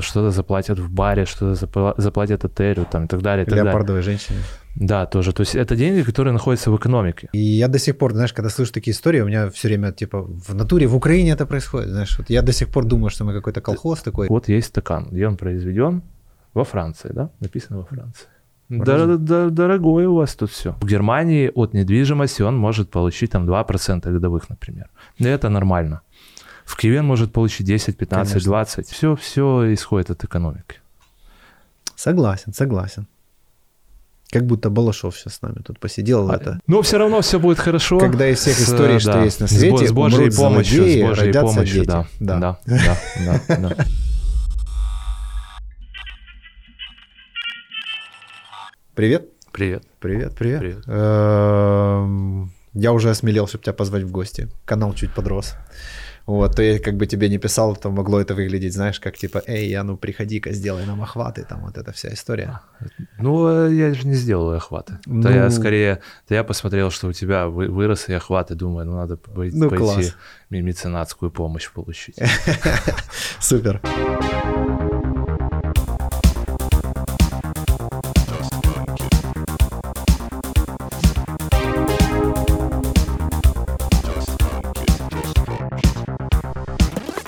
что что-то заплатят в баре, что-то запла- заплатят отелю там, и так далее. И так далее. Леопардовой женщине. Да, тоже. То есть это деньги, которые находятся в экономике. И я до сих пор, знаешь, когда слышу такие истории, у меня все время, типа, в натуре, в Украине это происходит, знаешь, вот я до сих пор думаю, что мы какой-то колхоз такой. Вот есть стакан, где он произведен во Франции, да? Написано во Франции. Дор- дор- дорогое у вас тут все. В Германии от недвижимости он может получить там 2% годовых, например. И это нормально. В Киеве он может получить 10, 15, Конечно. 20. Все, все исходит от экономики. Согласен, согласен. Как будто Балашов сейчас с нами тут посидел. А, это. Но все равно все будет хорошо. Когда из всех С, историй, что да, есть на с свете, с Божьей помощью, злодеи, с Божьей помощью, дети. да, Да. да, да, да, да. Привет. Привет. Привет, привет. Привет. Эм, Я уже осмелел, чтобы тебя позвать в гости. Канал чуть подрос. Вот, то я как бы тебе не писал, то могло это выглядеть, знаешь, как типа, эй, а ну приходи-ка, сделай нам охваты, там вот эта вся история. Ну, э, я же не сделал охваты. Ну- То я скорее, то я посмотрел, что у тебя вы- выросли охваты, думаю, ну надо пой- Ну, пойти меценатскую помощь получить. Супер.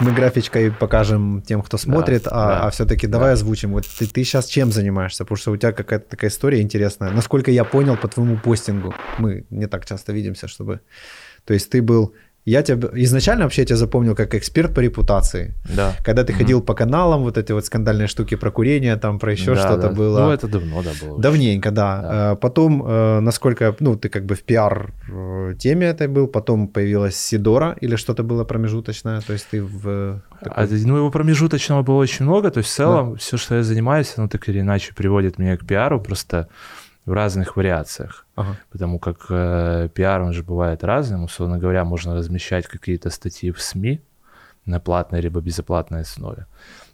Мы графичкой покажем тем, кто смотрит, а, да. все-таки давай озвучим. Вот ты, ты сейчас чем занимаешься? Потому что у тебя какая-то такая история интересная. Насколько я понял по твоему постингу, мы не так часто видимся, чтобы... То есть ты был... Я тебя изначально вообще я тебя запомнил как эксперт по репутации. Да. Когда ты ходил по каналам, вот эти вот скандальные штуки про курение, там про еще Да, что-то да. было. Ну, это давно, да, было. Давненько, да. Да. Э, Потом, э, насколько, ну, ты как бы в пиар-теме этой был, потом появилась Сидора или что-то было промежуточное, то есть ты в... э, А, ну, его промежуточного было очень много, то есть в целом все, что я занимаюсь, оно так или иначе приводит меня к пиару, просто в разных вариациях. Ага. Потому как э, пиар, он же бывает разным. Условно говоря, можно размещать какие-то статьи в СМИ на платной либо безоплатной основе.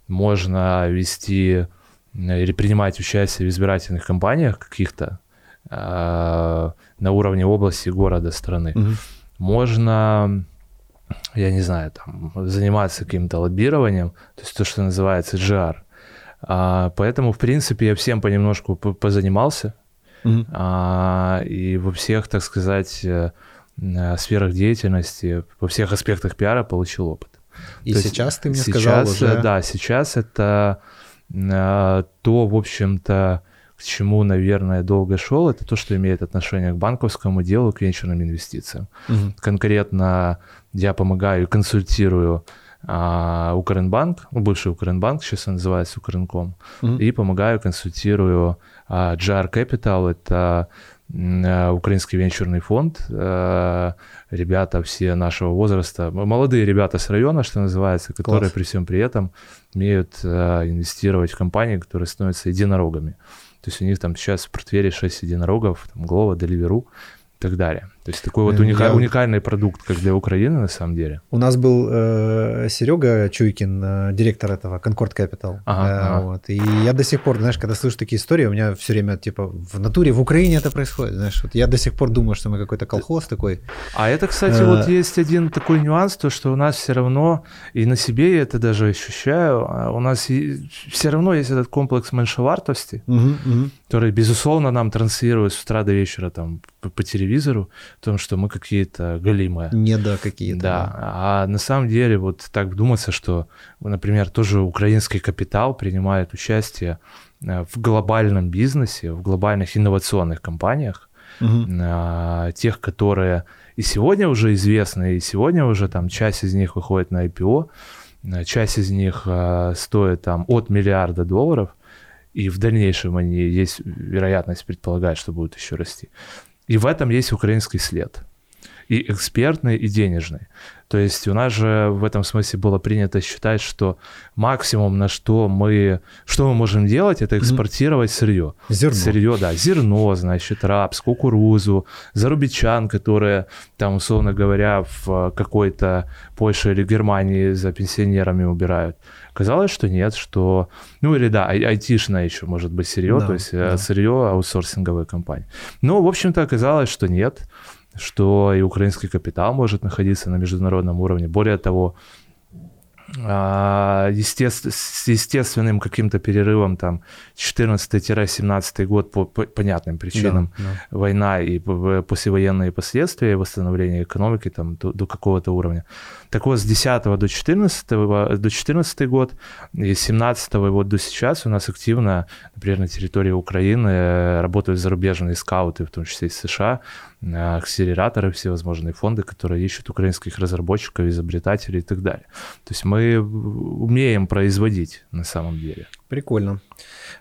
Можно вести э, или принимать участие в избирательных кампаниях каких-то э, на уровне области, города, страны. Мгм. Можно, я не знаю, там, заниматься каким-то лоббированием, то есть то, что называется GR. А, поэтому, в принципе, я всем понемножку по- позанимался, Мгм. а, и во всех, так сказать, э, э, сферах деятельности, во всех аспектах пиара получил опыт. И То есть сейчас ты мне сейчас, сказал уже... э, Да, сейчас это э, то, в общем-то, к чему, наверное, долго шел, это то, что имеет отношение к банковскому делу, к венчурным инвестициям. Мгм. Конкретно я помогаю и консультирую а, Укринбанк, ну, бывший Укринбанк, сейчас он называется Укринком, Мгм. и помогаю, консультирую а, GR Capital, это э, украинский венчурный фонд, э, ребята все нашего возраста, молодые ребята с района, что называется, которые Класс. при всем при этом умеют э, инвестировать в компании, которые становятся единорогами. То есть у них там сейчас в портфеле 6 единорогов, там Glovo, Deliveroo и так далее. То есть такой вот Э, уника- я- уникальный продукт, как для Украины на самом деле. У нас был э, Серега Чуйкин, э, директор этого Concord Capital. Ага, Э, ага. Вот. И я до сих пор, знаешь, когда слышу такие истории, у меня все время, типа, в натуре, в Украине это происходит. Знаешь, вот я до сих пор думаю, что мы какой-то колхоз такой. А это, кстати, Э. вот есть один такой нюанс, то, что у нас все равно, и на себе я это даже ощущаю, а у нас все равно есть этот комплекс меньшевартости, который, безусловно, нам транслирует с утра до вечера там по, по телевизору, том, что мы какие-то галимые. Не да какие-то. Да, а на самом деле вот так вдуматься, что, например, тоже украинский капитал принимает участие э, в глобальном бизнесе, в глобальных инновационных компаниях, а, тех, которые и сегодня уже известны, и сегодня уже там часть из них выходит на IPO, а, часть из них стоит там от миллиарда долларов, и в дальнейшем они есть вероятность предполагать, что будут еще расти. И в этом есть украинский след. И экспертный, и денежный. То есть у нас же в этом смысле было принято считать, что максимум, на что мы, что мы можем делать, это экспортировать сырье. Зерно. Сырье, да, зерно, значит, рапс, кукурузу, зарубичан, которые там, условно говоря, в какой-то Польше или Германии за пенсионерами убирают. Казалось, что нет, что... Ну или да, ай- айтишное еще может быть сырье, Да, то есть да. э, сырье аутсорсинговой компании. Но, в общем-то, оказалось, что нет, что и украинский капитал может находиться на международном уровне. Более того, естественно, с естественным каким-то перерывом там 14-17 год по, по понятным причинам да, да. война и послевоенные последствия восстановления экономики там до, до какого-то уровня. Так вот, с 10 до 14, до 14 год и с 17 вот до сейчас у нас активно, например, на территории Украины э, работают зарубежные скауты, в том числе из США, э, акселераторы, всевозможные фонды, которые ищут украинских разработчиков, изобретателей и так далее. То есть мы умеем производить на самом деле. Прикольно.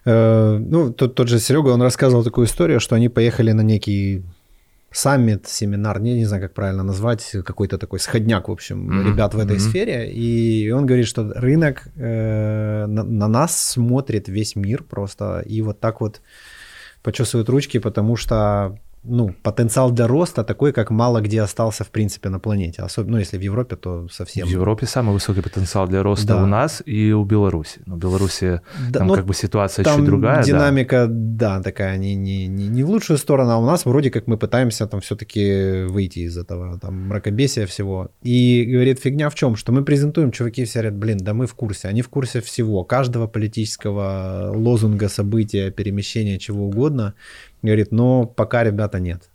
Э, ну, тот, тот же Серега, он рассказывал такую историю, что они поехали на некий саммит, семинар, не, не знаю, как правильно назвать, какой-то такой сходняк, в общем, mm-hmm. ребят в этой mm-hmm. сфере. И он говорит, что рынок э, на, на нас смотрит весь мир просто и вот так вот почесывают ручки, потому что ну, потенциал для роста такой, как мало где остался, в принципе, на планете. Особенно, ну, если в Европе, то совсем. В Европе самый высокий потенциал для роста да. у нас и у Беларуси. Но в Беларуси да, там ну, как бы ситуация там чуть другая. динамика, да, да такая не, не, не, не в лучшую сторону, а у нас вроде как мы пытаемся там все-таки выйти из этого там мракобесия всего. И говорит, фигня в чем? Что мы презентуем, чуваки все говорят, блин, да мы в курсе. Они в курсе всего, каждого политического лозунга, события, перемещения, чего угодно. Говорит, но пока, ребята, нет.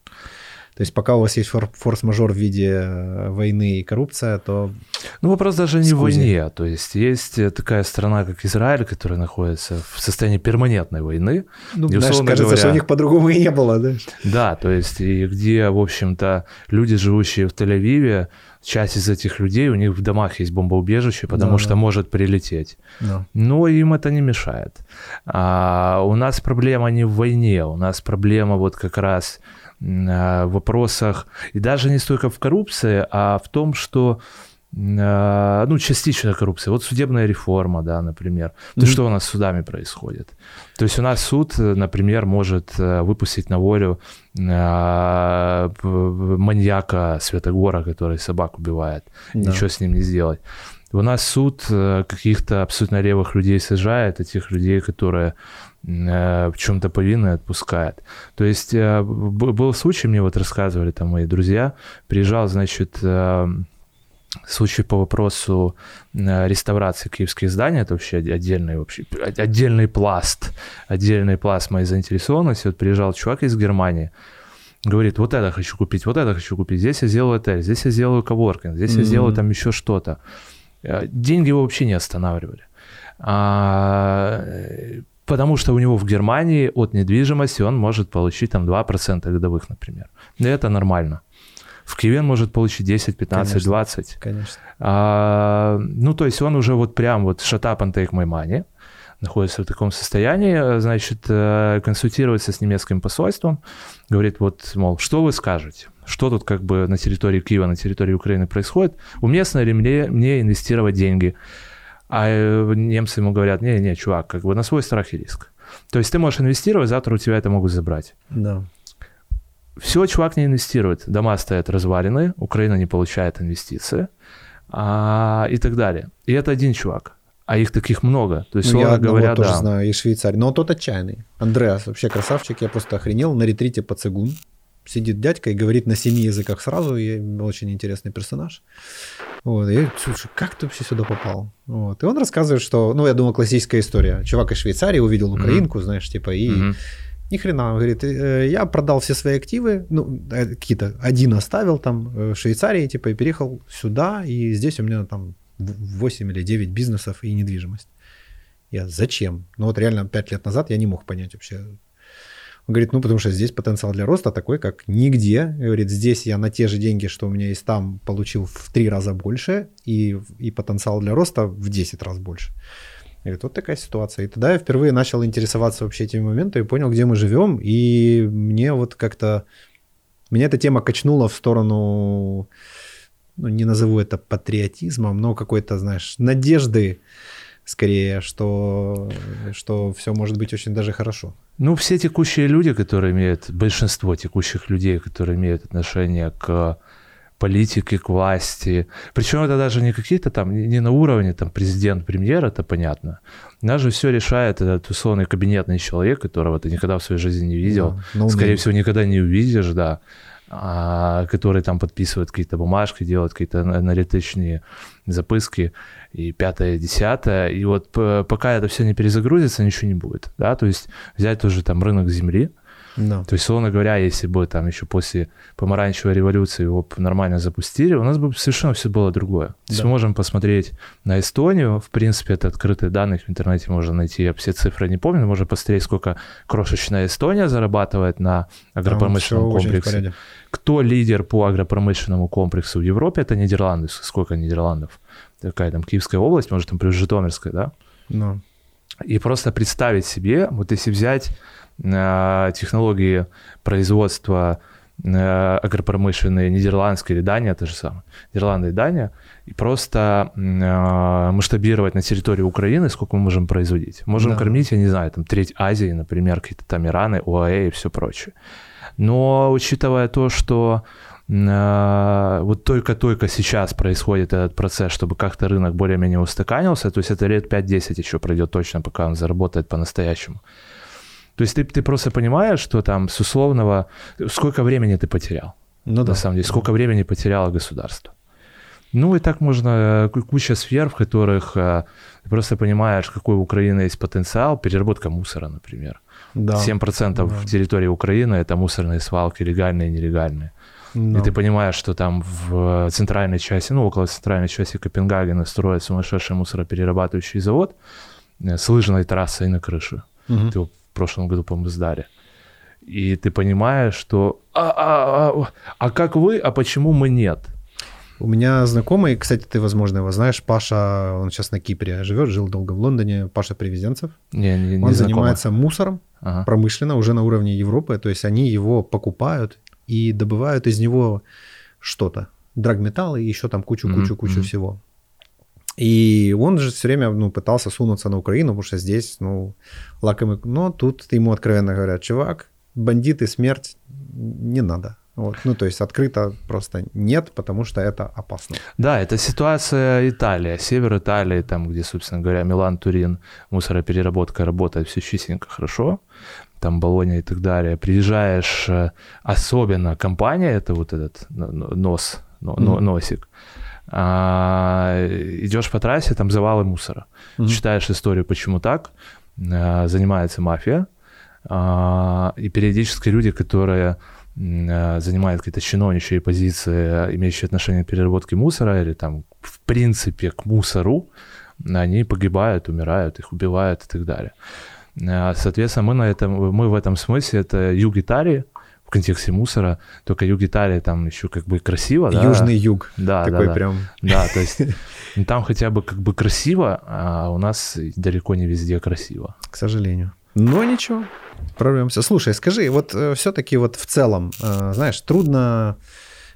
То есть пока у вас есть форс-мажор в виде э, войны и коррупция, то... Ну, вопрос даже не в войне. То есть есть э, такая страна, как Израиль, которая находится в состоянии перманентной войны. Ну, и, знаешь, кажется, говоря, что у них по-другому и не было, да? Да, то есть и где, в общем-то, люди, живущие в Тель-Авиве, часть из этих людей, у них в домах есть бомбоубежище, потому да, что да. может прилететь. Да. Но им это не мешает. А, у нас проблема не в войне, у нас проблема вот как раз а, в вопросах, и даже не столько в коррупции, а в том, что ну, частичная коррупция. Вот судебная реформа, да, например. То mm-hmm. что у нас с судами происходит? То есть у нас суд, например, может э, выпустить на волю э, маньяка Светогора, который собак убивает. Да. Ничего с ним не сделать. У нас суд э, каких-то абсолютно левых людей сажает, а тех людей, которые в чем-то повинны, отпускает. То есть был случай, мне вот рассказывали там мои друзья, приезжал, значит, случай по вопросу э, реставрации киевских зданий, это вообще отдельный, вообще, отдельный пласт, отдельный пласт моей заинтересованности. Вот приезжал чувак из Германии, говорит, вот это хочу купить, вот это хочу купить, здесь я сделаю отель, здесь я сделаю коворкинг, здесь mm-hmm. я сделаю там еще что-то. Э, деньги его вообще не останавливали. А, потому что у него в Германии от недвижимости он может получить там 2% годовых, например. И это нормально. В Киеве он может получить 10, 15, конечно, 20. Конечно. А, ну, то есть он уже вот прям вот shut up and take my money, находится в таком состоянии, значит, э, консультируется с немецким посольством, говорит, вот, мол, что вы скажете? Что тут как бы на территории Киева, на территории Украины происходит? Уместно ли мне, мне инвестировать деньги? А э, немцы ему говорят, не-не, чувак, как бы на свой страх и риск. То есть ты можешь инвестировать, завтра у тебя это могут забрать. Да. Все, чувак не инвестирует. Дома стоят развалины, Украина не получает инвестиции а, и так далее. И это один чувак. А их таких много. То есть, ну, я говоря, тоже да. знаю, и Швейцарий. Но тот отчаянный. Андреас вообще красавчик. Я просто охренел на ретрите по цигун. Сидит дядька и говорит на семи языках сразу. И очень интересный персонаж. Вот, и я, слушай, как ты вообще сюда попал? Вот. И он рассказывает, что, ну, я думаю, классическая история. Чувак из Швейцарии увидел украинку, mm-hmm. знаешь, типа, и mm-hmm ни хрена, он говорит, «Э, я продал все свои активы, ну, э, какие-то, один оставил там э, в Швейцарии, типа, и переехал сюда, и здесь у меня там 8 или 9 бизнесов и недвижимость. Я, зачем? Ну, вот реально 5 лет назад я не мог понять вообще. Он говорит, ну, потому что здесь потенциал для роста такой, как нигде. Говорит, здесь я на те же деньги, что у меня есть там, получил в 3 раза больше, и, и потенциал для роста в 10 раз больше. Говорит, вот такая ситуация. И тогда я впервые начал интересоваться вообще этими моментами, понял, где мы живем, и мне вот как-то... Меня эта тема качнула в сторону, ну, не назову это патриотизмом, но какой-то, знаешь, надежды, скорее, что, что все может быть очень даже хорошо. Ну, все текущие люди, которые имеют, большинство текущих людей, которые имеют отношение к политики к власти. Причем это даже не какие-то там, не на уровне там президент, премьер, это понятно. У нас же все решает этот условный кабинетный человек, которого ты никогда в своей жизни не видел. Да, Скорее всего, никогда не увидишь, да. а, которые там подписывают какие-то бумажки, делают какие-то аналитичные записки, и пятое, десятое. И вот пока это все не перезагрузится, ничего не будет. Да? То есть взять тоже там рынок земли, No. То есть, условно говоря, если бы там еще после помаранчевой революции его нормально запустили, у нас бы совершенно все было другое. То есть мы можем посмотреть на Эстонию, в принципе, это открытые данные, в интернете можно найти, я все цифры не помню, можно посмотреть, сколько крошечная Эстония зарабатывает на агропромышленном комплексе. Кто лидер по агропромышленному комплексу в Европе, это Нидерланды. Сколько Нидерландов? Такая там Киевская область, может там плюс Житомирская, да? No. И просто представить себе, вот если взять технологии производства э, агропромышленные нидерландские или Дания, то же самое, Нидерланды и Дания, и просто э, масштабировать на территории Украины, сколько мы можем производить. Можем да. кормить, я не знаю, там треть Азии, например, какие-то там Ираны, ОАЭ и все прочее. Но учитывая то, что э, вот только-только сейчас происходит этот процесс, чтобы как-то рынок более-менее устаканился, то есть это лет 5-10 еще пройдет точно, пока он заработает по-настоящему. То есть ты, ты просто понимаешь, что там с условного... Сколько времени ты потерял? Ну да. На самом деле, сколько времени потеряло государство. Ну и так можно, э, куча сфер, в которых э, ты просто понимаешь, какой у Украины есть потенциал, переработка мусора, например. Да. 7% да. территории Украины это мусорные свалки, легальные и нелегальные. Да. И ты понимаешь, что там в центральной части, ну, около центральной части Копенгагена строят сумасшедший мусороперерабатывающий завод э, с лыжной трассой на крыше. Угу. Ты в прошлом году, по-моему, сдали. И ты понимаешь, что а, а, а, а как вы, а почему мы нет? У меня знакомый, кстати, ты, возможно, его знаешь, Паша, он сейчас на Кипре живет, жил долго в Лондоне, Паша Привезенцев. Не, не, не он занимается мусором ага. промышленно, уже на уровне Европы, то есть они его покупают и добывают из него что-то, драгметаллы и еще там кучу-кучу-кучу mm-hmm. всего. И он же все время ну, пытался сунуться на Украину, потому что здесь, ну, лакомый... Но тут ему откровенно говорят, чувак, бандиты, смерть, не надо. Вот. Ну, то есть открыто просто нет, потому что это опасно. Да, это ситуация Италия, север Италии, там, где, собственно говоря, Милан, Турин, мусоропереработка работает все чистенько, хорошо, там Болония и так далее. Приезжаешь, э, особенно компания, это вот этот нос, mm-hmm. А, идешь по трассе, там завалы мусора. Mm-hmm. Читаешь историю, почему так, а, занимается мафия, а, и периодически люди, которые а, занимают какие-то чиновничьи позиции, имеющие отношение к переработке мусора или там в принципе к мусору, они погибают, умирают, их убивают и так далее. А, соответственно, мы, на этом, мы в этом смысле, это юг Италии, контексте мусора, только юг Италии там еще как бы красиво, да? Южный юг. Да, такой да, прям. Да, то есть ну, там хотя бы как бы красиво, а у нас далеко не везде красиво. К сожалению. Но ничего, прорвемся. Слушай, скажи, вот э, все-таки вот в целом, э, знаешь, трудно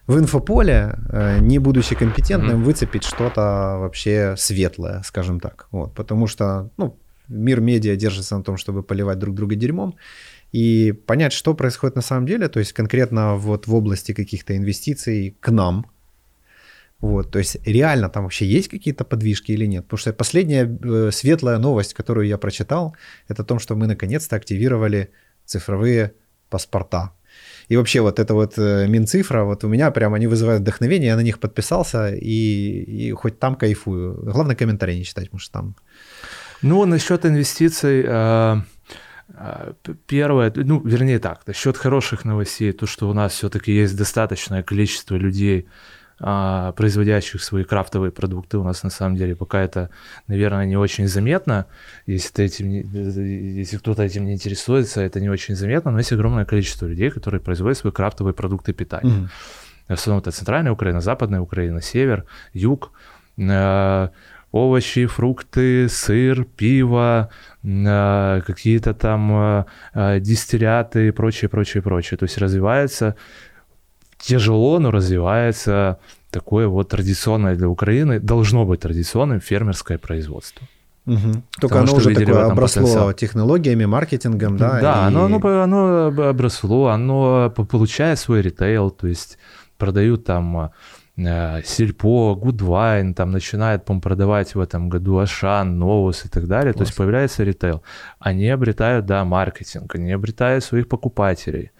в инфополе, э, не будучи компетентным, mm-hmm. выцепить что-то вообще светлое, скажем так. Вот, потому что, ну, мир медиа держится на том, чтобы поливать друг друга дерьмом и понять, что происходит на самом деле, то есть конкретно вот в области каких-то инвестиций к нам. Вот, то есть реально там вообще есть какие-то подвижки или нет? Потому что последняя э, светлая новость, которую я прочитал, это о том, что мы наконец-то активировали цифровые паспорта. И вообще вот это вот э, Минцифра, вот у меня прям они вызывают вдохновение, я на них подписался и, и хоть там кайфую. Главное комментарии не читать, потому что там... Ну, насчет инвестиций, э, первое, ну, вернее так, насчет хороших новостей, то, что у нас все-таки есть достаточное количество людей, а, производящих свои крафтовые продукты. У нас на самом деле пока это, наверное, не очень заметно. Если, ты этим не, если кто-то этим не интересуется, это не очень заметно, но есть огромное количество людей, которые производят свои крафтовые продукты питания. Mm-hmm. В основном это центральная Украина, западная Украина, север, юг. А, овощи, фрукты, сыр, пиво, какие-то там а, а, дистилляты и прочее, прочее, прочее. То есть развивается тяжело, но развивается такое вот традиционное для Украины, должно быть традиционным фермерское производство. Угу. Только оно уже такое обросло потенциал. технологиями, маркетингом, да? Да, и... оно, оно, оно обросло, оно получает свой ритейл, то есть продают там Э, Сельпо, Гудвайн, там начинает, по продавать в этом году Ашан, Новус и так далее. Класс. То есть появляется ритейл. Они обретают, да, маркетинг, они обретают своих покупателей.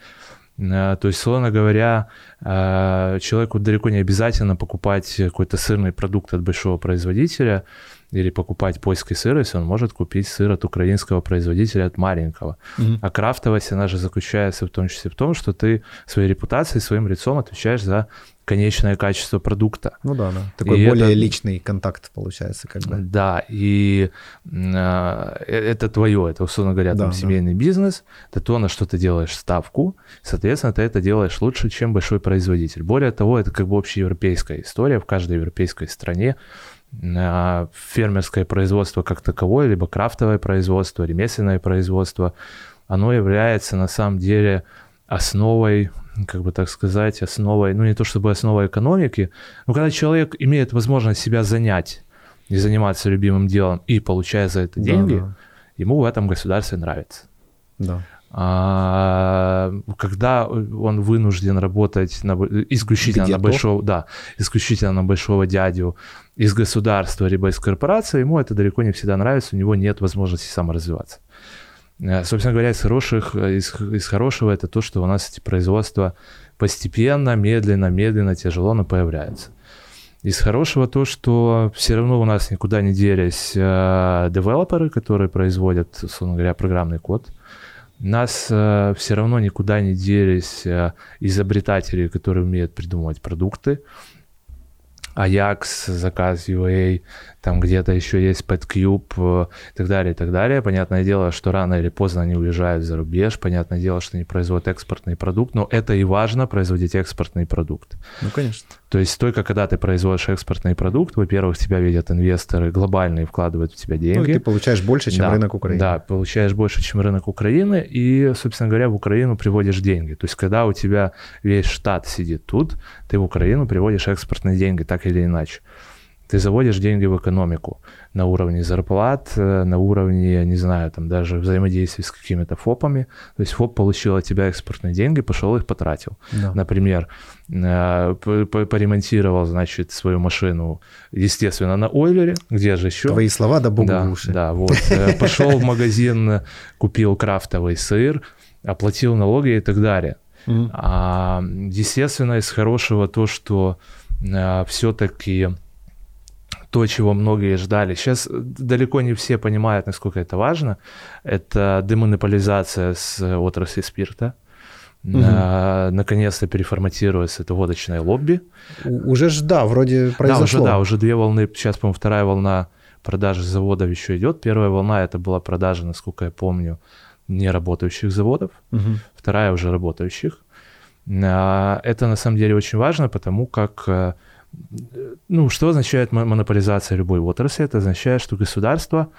То есть, словно говоря, человеку далеко не обязательно покупать какой-то сырный продукт от большого производителя, или покупать польский сыр, если он может купить сыр от украинского производителя, от маленького. Mm-hmm. А крафтовость, она же заключается в том числе в том, что ты своей репутацией, своим лицом отвечаешь за конечное качество продукта. Ну да, да. Такой и более это, личный контакт получается, как бы. Да, и э, это твое, это, условно говоря, да, там да. семейный бизнес, это то, на что ты делаешь ставку, соответственно, ты это делаешь лучше, чем большой производитель. Более того, это как бы общеевропейская история в каждой европейской стране фермерское производство как таковое, либо крафтовое производство, ремесленное производство, оно является на самом деле основой, как бы так сказать, основой, ну не то чтобы основой экономики, но когда человек имеет возможность себя занять и заниматься любимым делом и получая за это деньги, да, да. ему в этом государстве нравится. Да. А, когда он вынужден работать на, исключительно Где-то? на большого, да, исключительно на большого дядю из государства либо из корпорации, ему это далеко не всегда нравится, у него нет возможности саморазвиваться. Э, собственно говоря, из, хороших, из, из хорошего это то, что у нас эти производства постепенно, медленно, медленно, тяжело, но появляются. Из хорошего то, что все равно у нас никуда не делись э, девелоперы, которые производят, условно говоря, программный код. Нас э, все равно никуда не делись э, изобретатели, которые умеют придумывать продукты. Ajax z okazji jej там где-то еще есть PetCube э, и так далее, и так далее. Понятное дело, что рано или поздно они уезжают за рубеж, понятное дело, что они производят экспортный продукт, но это и важно, производить экспортный продукт. Ну, конечно. То есть только когда ты производишь экспортный продукт, во-первых, тебя видят инвесторы глобальные, вкладывают в тебя деньги. Ну, и ты получаешь больше, чем да, рынок Украины. Да, получаешь больше, чем рынок Украины, и, собственно говоря, в Украину приводишь деньги. То есть когда у тебя весь штат сидит тут, ты в Украину приводишь экспортные деньги, так или иначе ты заводишь деньги в экономику на уровне зарплат, э, на уровне, я не знаю, там даже взаимодействия с какими-то ФОПами. То есть ФОП получил от тебя экспортные деньги, пошел их потратил. Да. Например, э, поремонтировал, значит, свою машину, естественно, на Ойлере, где же еще? Твои слова, да богу да, уши. Да, вот. Э, пошел в магазин, купил крафтовый сыр, оплатил налоги и так далее. А, естественно, из хорошего то, что все-таки то, чего многие ждали. Сейчас далеко не все понимают, насколько это важно. Это демонополизация с отрасли спирта. Угу. наконец-то переформатируется это водочное лобби. Уже ж, да, вроде произошло. Да, уже, да, уже две волны. Сейчас, по-моему, вторая волна продажи заводов еще идет. Первая волна это была продажа, насколько я помню, не работающих заводов. Угу. Вторая уже работающих. А, это на самом деле очень важно, потому как э, ну, что означает монополизация любой отрасли? Это означает, что государство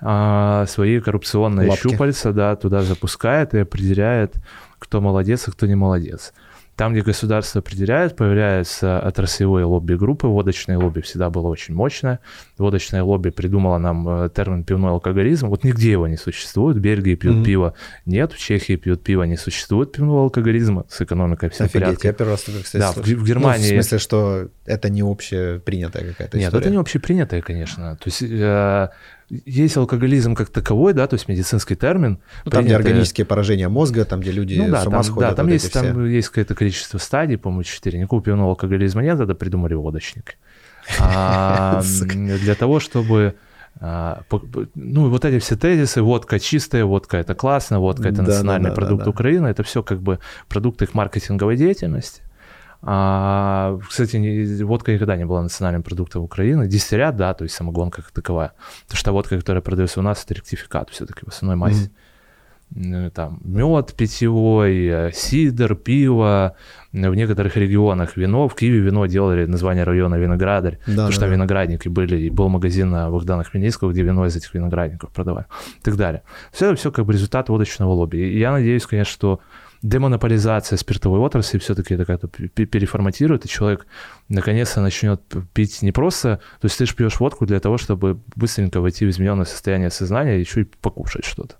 а, свои коррупционные Лапки. щупальца да, туда запускает и определяет, кто молодец, а кто не молодец. Там, где государство определяет, появляются отраслевые лобби-группы. Водочное лобби всегда было очень мощное. Водочное лобби придумало нам э, термин пивной алкоголизм. Вот нигде его не существует. В Бельгии пьют mm-hmm. пиво. Нет, в Чехии пьют пиво. Не существует пивного алкоголизма. С экономикой все Офигеть, в порядке. я первый раз такое, кстати, Да, в, в Германии... Ну, в смысле, что это не общепринятая какая-то история? Нет, это не общепринятая, конечно. То есть э, есть алкоголизм как таковой, да, то есть медицинский термин. Ну, там, где органические поражения мозга, там, где люди ну, да, с ума там, сходят. Да, там, вот есть, там есть какое-то количество стадий, по-моему, 4. Никакого пивного алкоголизма нет, тогда придумали водочник. А, для того, чтобы а, ну, вот эти все тезисы, водка чистая, водка это классно, водка это национальный продукт Украины, это все как бы продукты их маркетинговой деятельности. А, кстати, водка никогда не была национальным продуктом Украины. Дистиллят, да, то есть самогонка как таковая. Потому что водка, которая продается у нас, это ректификат все-таки в основной массе. Mm-hmm. Там мед питьевой, э, сидр, пиво. В некоторых регионах вино. В Киеве вино делали название района Виноградарь. Да, потому да, что там да. виноградники были. И был магазин на Богдана Хмельницкого, где вино из этих виноградников продавали. И так далее. Все это все как бы результат водочного лобби. И я надеюсь, конечно, что демонополизация спиртовой отрасли все-таки это как-то переформатирует, и человек наконец-то начнет пить не просто, то есть ты же пьешь водку для того, чтобы быстренько войти в измененное состояние сознания и еще и покушать что-то.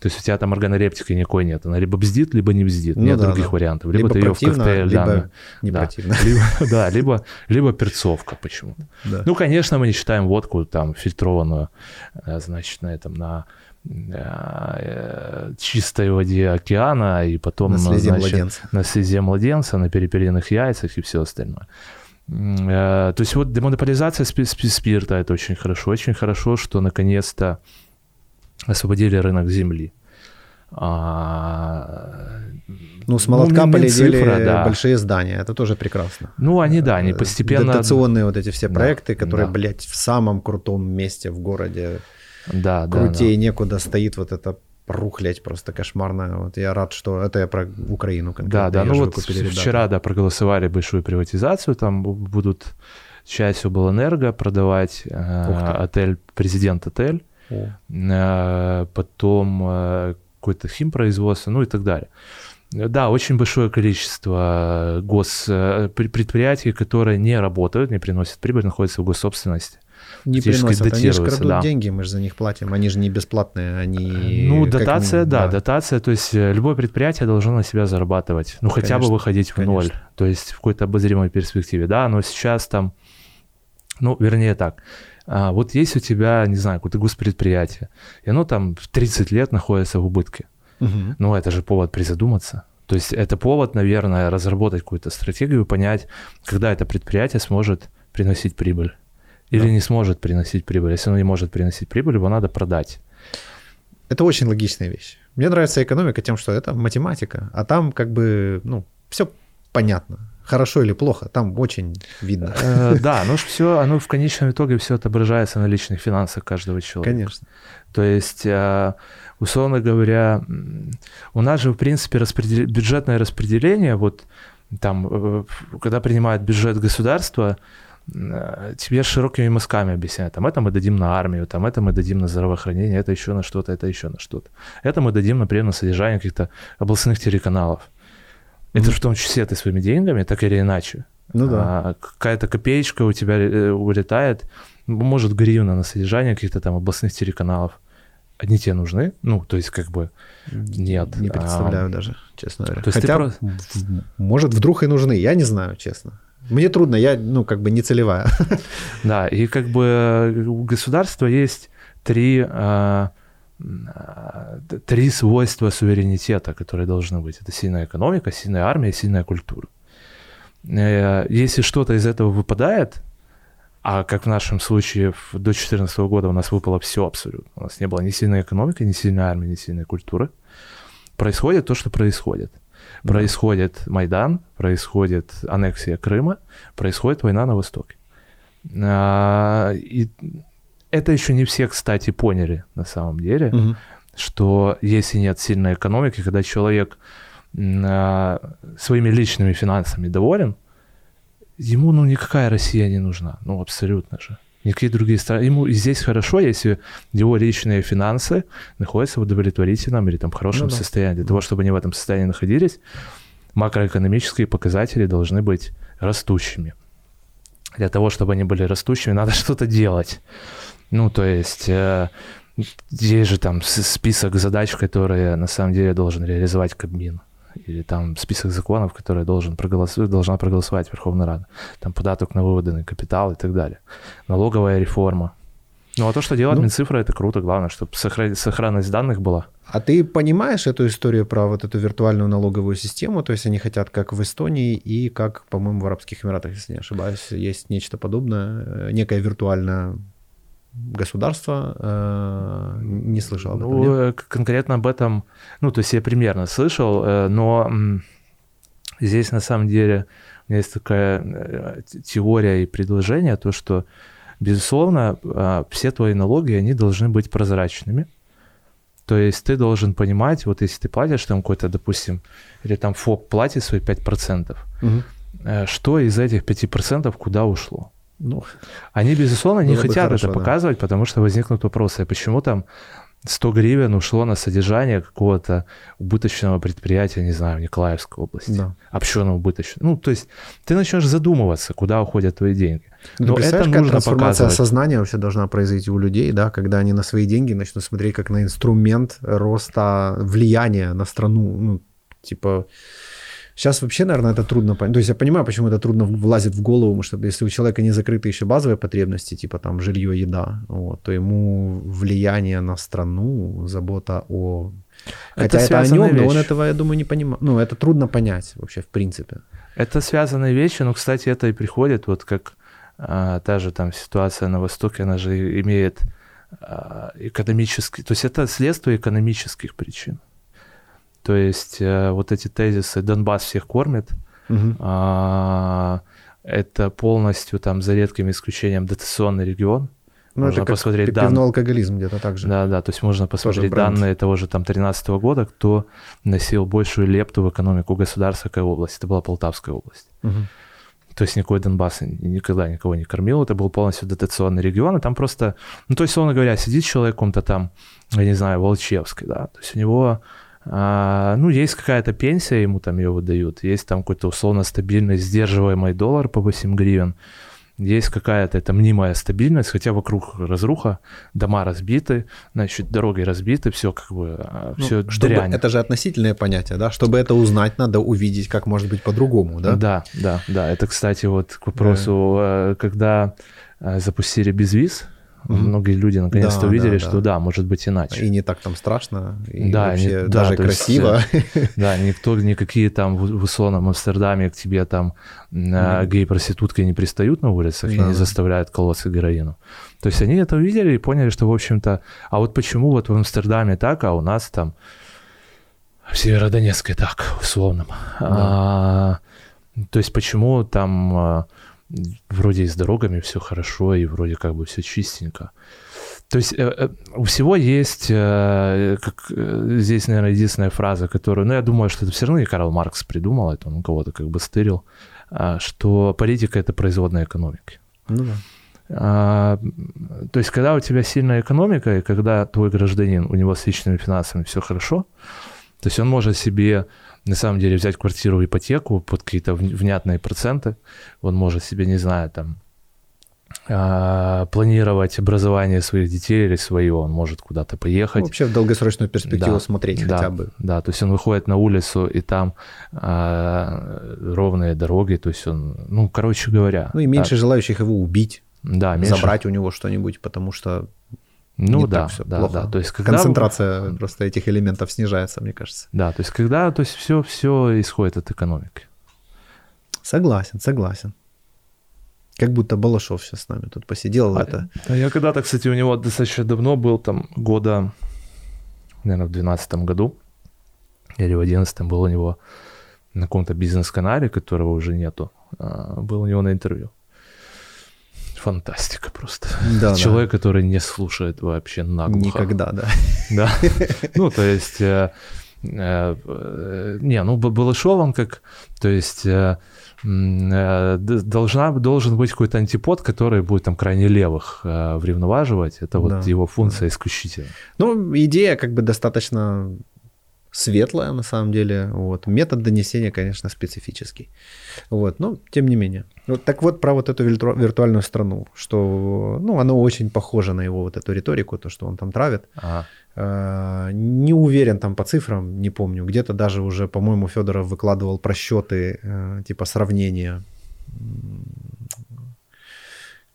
То есть у тебя там органолептики никакой нет. Она либо бздит, либо не бздит. Ну, нет да, других да. вариантов. Либо, либо ты ее в коктейль... Либо да, не да, противно. Либо, да, либо, либо перцовка почему-то. Да. Ну, конечно, мы не считаем водку там фильтрованную, э, значит, на этом, на чистой воде океана, и потом На слезе значит, младенца. на слезе младенца, на перепелиных яйцах и все остальное. Э, То есть вот демонополизация спи- спи- спирта это очень хорошо. Очень хорошо, что наконец-то освободили рынок земли. А, Ну, с молотка Мин- полетели Минцифра, да. большие здания, это тоже прекрасно. Ну, они, да, они Э, постепенно... Дотационные вот эти все Да, проекты, которые, да. блядь, в самом крутом месте в городе. Да, да, Крутей некуда стоит вот это рухлядь просто кошмарная. Вот я рад, что это я про Украину конкретно. Да, да, Её ну вот выкупили ребята. вчера, да, проголосовали большую приватизацию, там бу- будут часть облэнерго продавать, э, отель, президент отель, О. э, потом э, какое-то химпроизводство, ну и так далее. Да, очень большое количество гос, э, предприятий, которые не работают, не приносят прибыль, находятся в госсобственности. Не приносят, они же крадут да. деньги, мы же за них платим, они же не бесплатные, они... Ну, как дотация, мы- да, дотация, то есть э, любое предприятие должно на себя зарабатывать, ну, хотя бы Конечно, выходить в ноль, конечно. то есть в какой-то обозримой перспективе, да, но сейчас там, ну, вернее так, а, вот есть у тебя, не знаю, какое-то госпредприятие, и оно там в 30 лет находится в убытке, Мгм. ну, это же повод призадуматься. То есть это повод, наверное, разработать какую-то стратегию, понять, когда это предприятие сможет приносить прибыль. Или Да. не сможет приносить прибыль. Если оно не может приносить прибыль, его надо продать. Это очень логичная вещь. Мне нравится экономика тем, что это математика, а там как бы, ну, все понятно. Хорошо или плохо, там очень видно. Э, Да, но все, оно в конечном итоге все отображается на личных финансах каждого человека. Конечно. То есть, э, условно говоря, у нас же, в принципе, распредел- бюджетное распределение, вот там, э, когда принимают бюджет государства, тебе широкими мазками объясняют, там, это мы дадим на армию, там, это мы дадим на здравоохранение, это еще на что-то, это еще на что-то. Это мы дадим, например, на содержание каких-то областных телеканалов. Это Мгм. в том числе ты своими деньгами, так или иначе. Ну да. А, какая-то копеечка у тебя э, улетает, может гривна на содержание каких-то там областных телеканалов. Они тебе нужны? Ну, то есть как бы нет. Не А, представляю даже, честно говоря. то есть Хотя, в- может, вдруг и нужны, я не знаю, честно. Мне трудно, я, ну, как бы не целевая. Да, и как бы э, у государства есть три, а, т- три свойства суверенитета, которые должны быть. Это сильная экономика, сильная армия, сильная культура. Э, Если что-то из этого выпадает, а как в нашем случае до 2014 года у нас выпало все абсолютно. У нас не было ни сильной экономики, ни сильной армии, ни сильной культуры. Происходит то, что происходит. Да. Происходит Майдан, происходит аннексия Крыма, происходит война на Востоке. А, И это еще не все, кстати, поняли на самом деле, Мгм. что если нет сильной экономики, когда человек а, своими личными финансами доволен, ему ну никакая Россия не нужна, ну абсолютно же. Никакие другие страны. Ему и здесь хорошо, если его личные финансы находятся в удовлетворительном или там хорошем Ну да. состоянии. Для того, чтобы они в этом состоянии находились, макроэкономические показатели должны быть растущими. Для того, чтобы они были растущими, надо что-то делать. Ну, то есть э, есть же там список задач, которые на самом деле должен реализовать Кабмин. Или там список законов, которые должен проголосовать, должна проголосовать Верховная Рада. Там податок на выводанный капитал и так далее. Налоговая реформа. Ну, а то, что делает Ну. Минцифра, это круто. Главное, чтобы сохра- сохранность данных была. А ты понимаешь эту историю про вот эту виртуальную налоговую систему? То есть они хотят, как в Эстонии и как, по-моему, в Арабских Эмиратах, если не ошибаюсь, есть нечто подобное, э, некое виртуальное государство. э, Не слышал об этом, Ну, нет? э, конкретно об этом, ну, то есть я примерно слышал, э, но м, здесь на самом деле у меня есть такая э, те- теория и предложение, то, что, безусловно, а, все твои налоги, они должны быть прозрачными. То есть ты должен понимать, вот если ты платишь там какой-то, допустим, или там ФОП платит свои 5%, Мгм. э, что из этих 5% куда ушло? Ну, Они, безусловно, не хотят хорошо, это да. показывать, потому что возникнут вопросы, а почему там 100 гривен ушло на содержание какого-то убыточного предприятия, не знаю, в Николаевской области. да. Почему оно убыточное? Ну, то есть ты начнешь задумываться, куда уходят твои деньги. Но ты это нужно трансформация показывать. сознания вообще должна произойти у людей, да, когда они на свои деньги начнут смотреть как на инструмент роста влияния на страну, ну, типа, Сейчас вообще, наверное, это трудно понять. То есть я понимаю, почему это трудно влазит в голову, потому что если у человека не закрыты еще базовые потребности, типа там жилье, еда, вот, то ему влияние на страну, забота о... Хотя это, это о нем, вещь. но он этого, я думаю, не понимает. Ну, это трудно понять вообще, в принципе. Это связанные вещи, но, кстати, это и приходит, вот как а, та же там ситуация на Востоке, она же имеет а, экономический, то есть это следствие экономических причин. То есть а, вот эти тезисы «Донбасс всех кормит», угу. а, это полностью там за редким исключением дотационный регион. Ну, можно это как посмотреть дан... алкоголизм где-то так же. Да, да, то есть можно посмотреть данные того же там 13 года, кто носил большую лепту в экономику государства, какая область. Это была Полтавская область. Угу. То есть никакой Донбасс никогда никого не кормил, это был полностью дотационный регион, и там просто, ну то есть, условно говоря, сидит человек в каком-то там, я не знаю, Волчевской, да, то есть у него а, ну, есть какая-то пенсия, ему там ее выдают, есть там какой-то условно стабильный, сдерживаемый доллар по 8 гривен, есть какая-то это мнимая стабильность, хотя вокруг разруха, дома разбиты, значит, дороги разбиты, все как бы, а, ну, все чтобы, дрянь. Это же относительное понятие, да? Чтобы это узнать, надо увидеть, как может быть по-другому, да? Да, да, да. Это, кстати, вот к вопросу, да. Э, когда э, запустили безвиз, Mm-hmm. Многие люди наконец-то да, увидели, да, что да. да, может быть иначе. И не так там страшно, и да, вообще не, даже да, красиво. Есть, да, никто, никакие там в, в условном Амстердаме к тебе там mm-hmm. гей-проститутки не пристают на улицах да. и не заставляют колоться героину. То есть они это увидели и поняли, что, в общем-то, а вот почему вот в Амстердаме так, а у нас там в Северодонецке так, условном. Да. А, то есть почему там а, вроде и с дорогами все хорошо, и вроде как бы все чистенько. То есть э, э, у всего есть, э, как здесь, наверное, единственная фраза, которую, ну, я думаю, что это все равно не Карл Маркс придумал, это он кого-то как бы стырил, а, что политика — это производная экономики. Ну да. А, то есть, когда у тебя сильная экономика, и когда твой гражданин, у него с личными финансами все хорошо, то есть он может себе на самом деле взять квартиру в ипотеку под какие-то внятные проценты. Он может себе, не знаю, там а, планировать образование своих детей или свое, он может куда-то поехать. Вообще в долгосрочную перспективу да, смотреть да, хотя бы. Да, то есть он выходит на улицу, и там а, ровные дороги, то есть он, ну, короче говоря. Ну и меньше так. желающих его убить, да, меньше... забрать у него что-нибудь, потому что ну не да, да, плохо. да. То есть когда концентрация просто этих элементов снижается, мне кажется. Да, то есть когда, то есть все, все исходит от экономики. Согласен, согласен. Как будто Балашов сейчас с нами тут посидел. А, это. А я когда-то, кстати, у него достаточно давно был, там года, наверное, в 2012 году или в 2011 был у него на каком-то бизнес-канале, которого уже нету, а, был у него на интервью фантастика просто. Да, Человек, да. который не слушает вообще наглухо. Никогда, да. Да. Ну, то есть, э, э, не, ну, Балашов, он как, то есть, э, должна, должен быть какой-то антипод, который будет там крайне левых вревноваживать. Это вот да, его функция да. исключительно. Ну, идея как бы достаточно светлая на самом деле. Вот. Метод донесения, конечно, специфический. Вот. Но тем не менее. Вот, так вот про вот эту вирту- виртуальную страну, что ну, оно очень похоже на его вот эту риторику, то, что он там травит. Ага. Э, не уверен там по цифрам, не помню. Где-то даже уже, по-моему, Федоров выкладывал просчеты, э, типа сравнения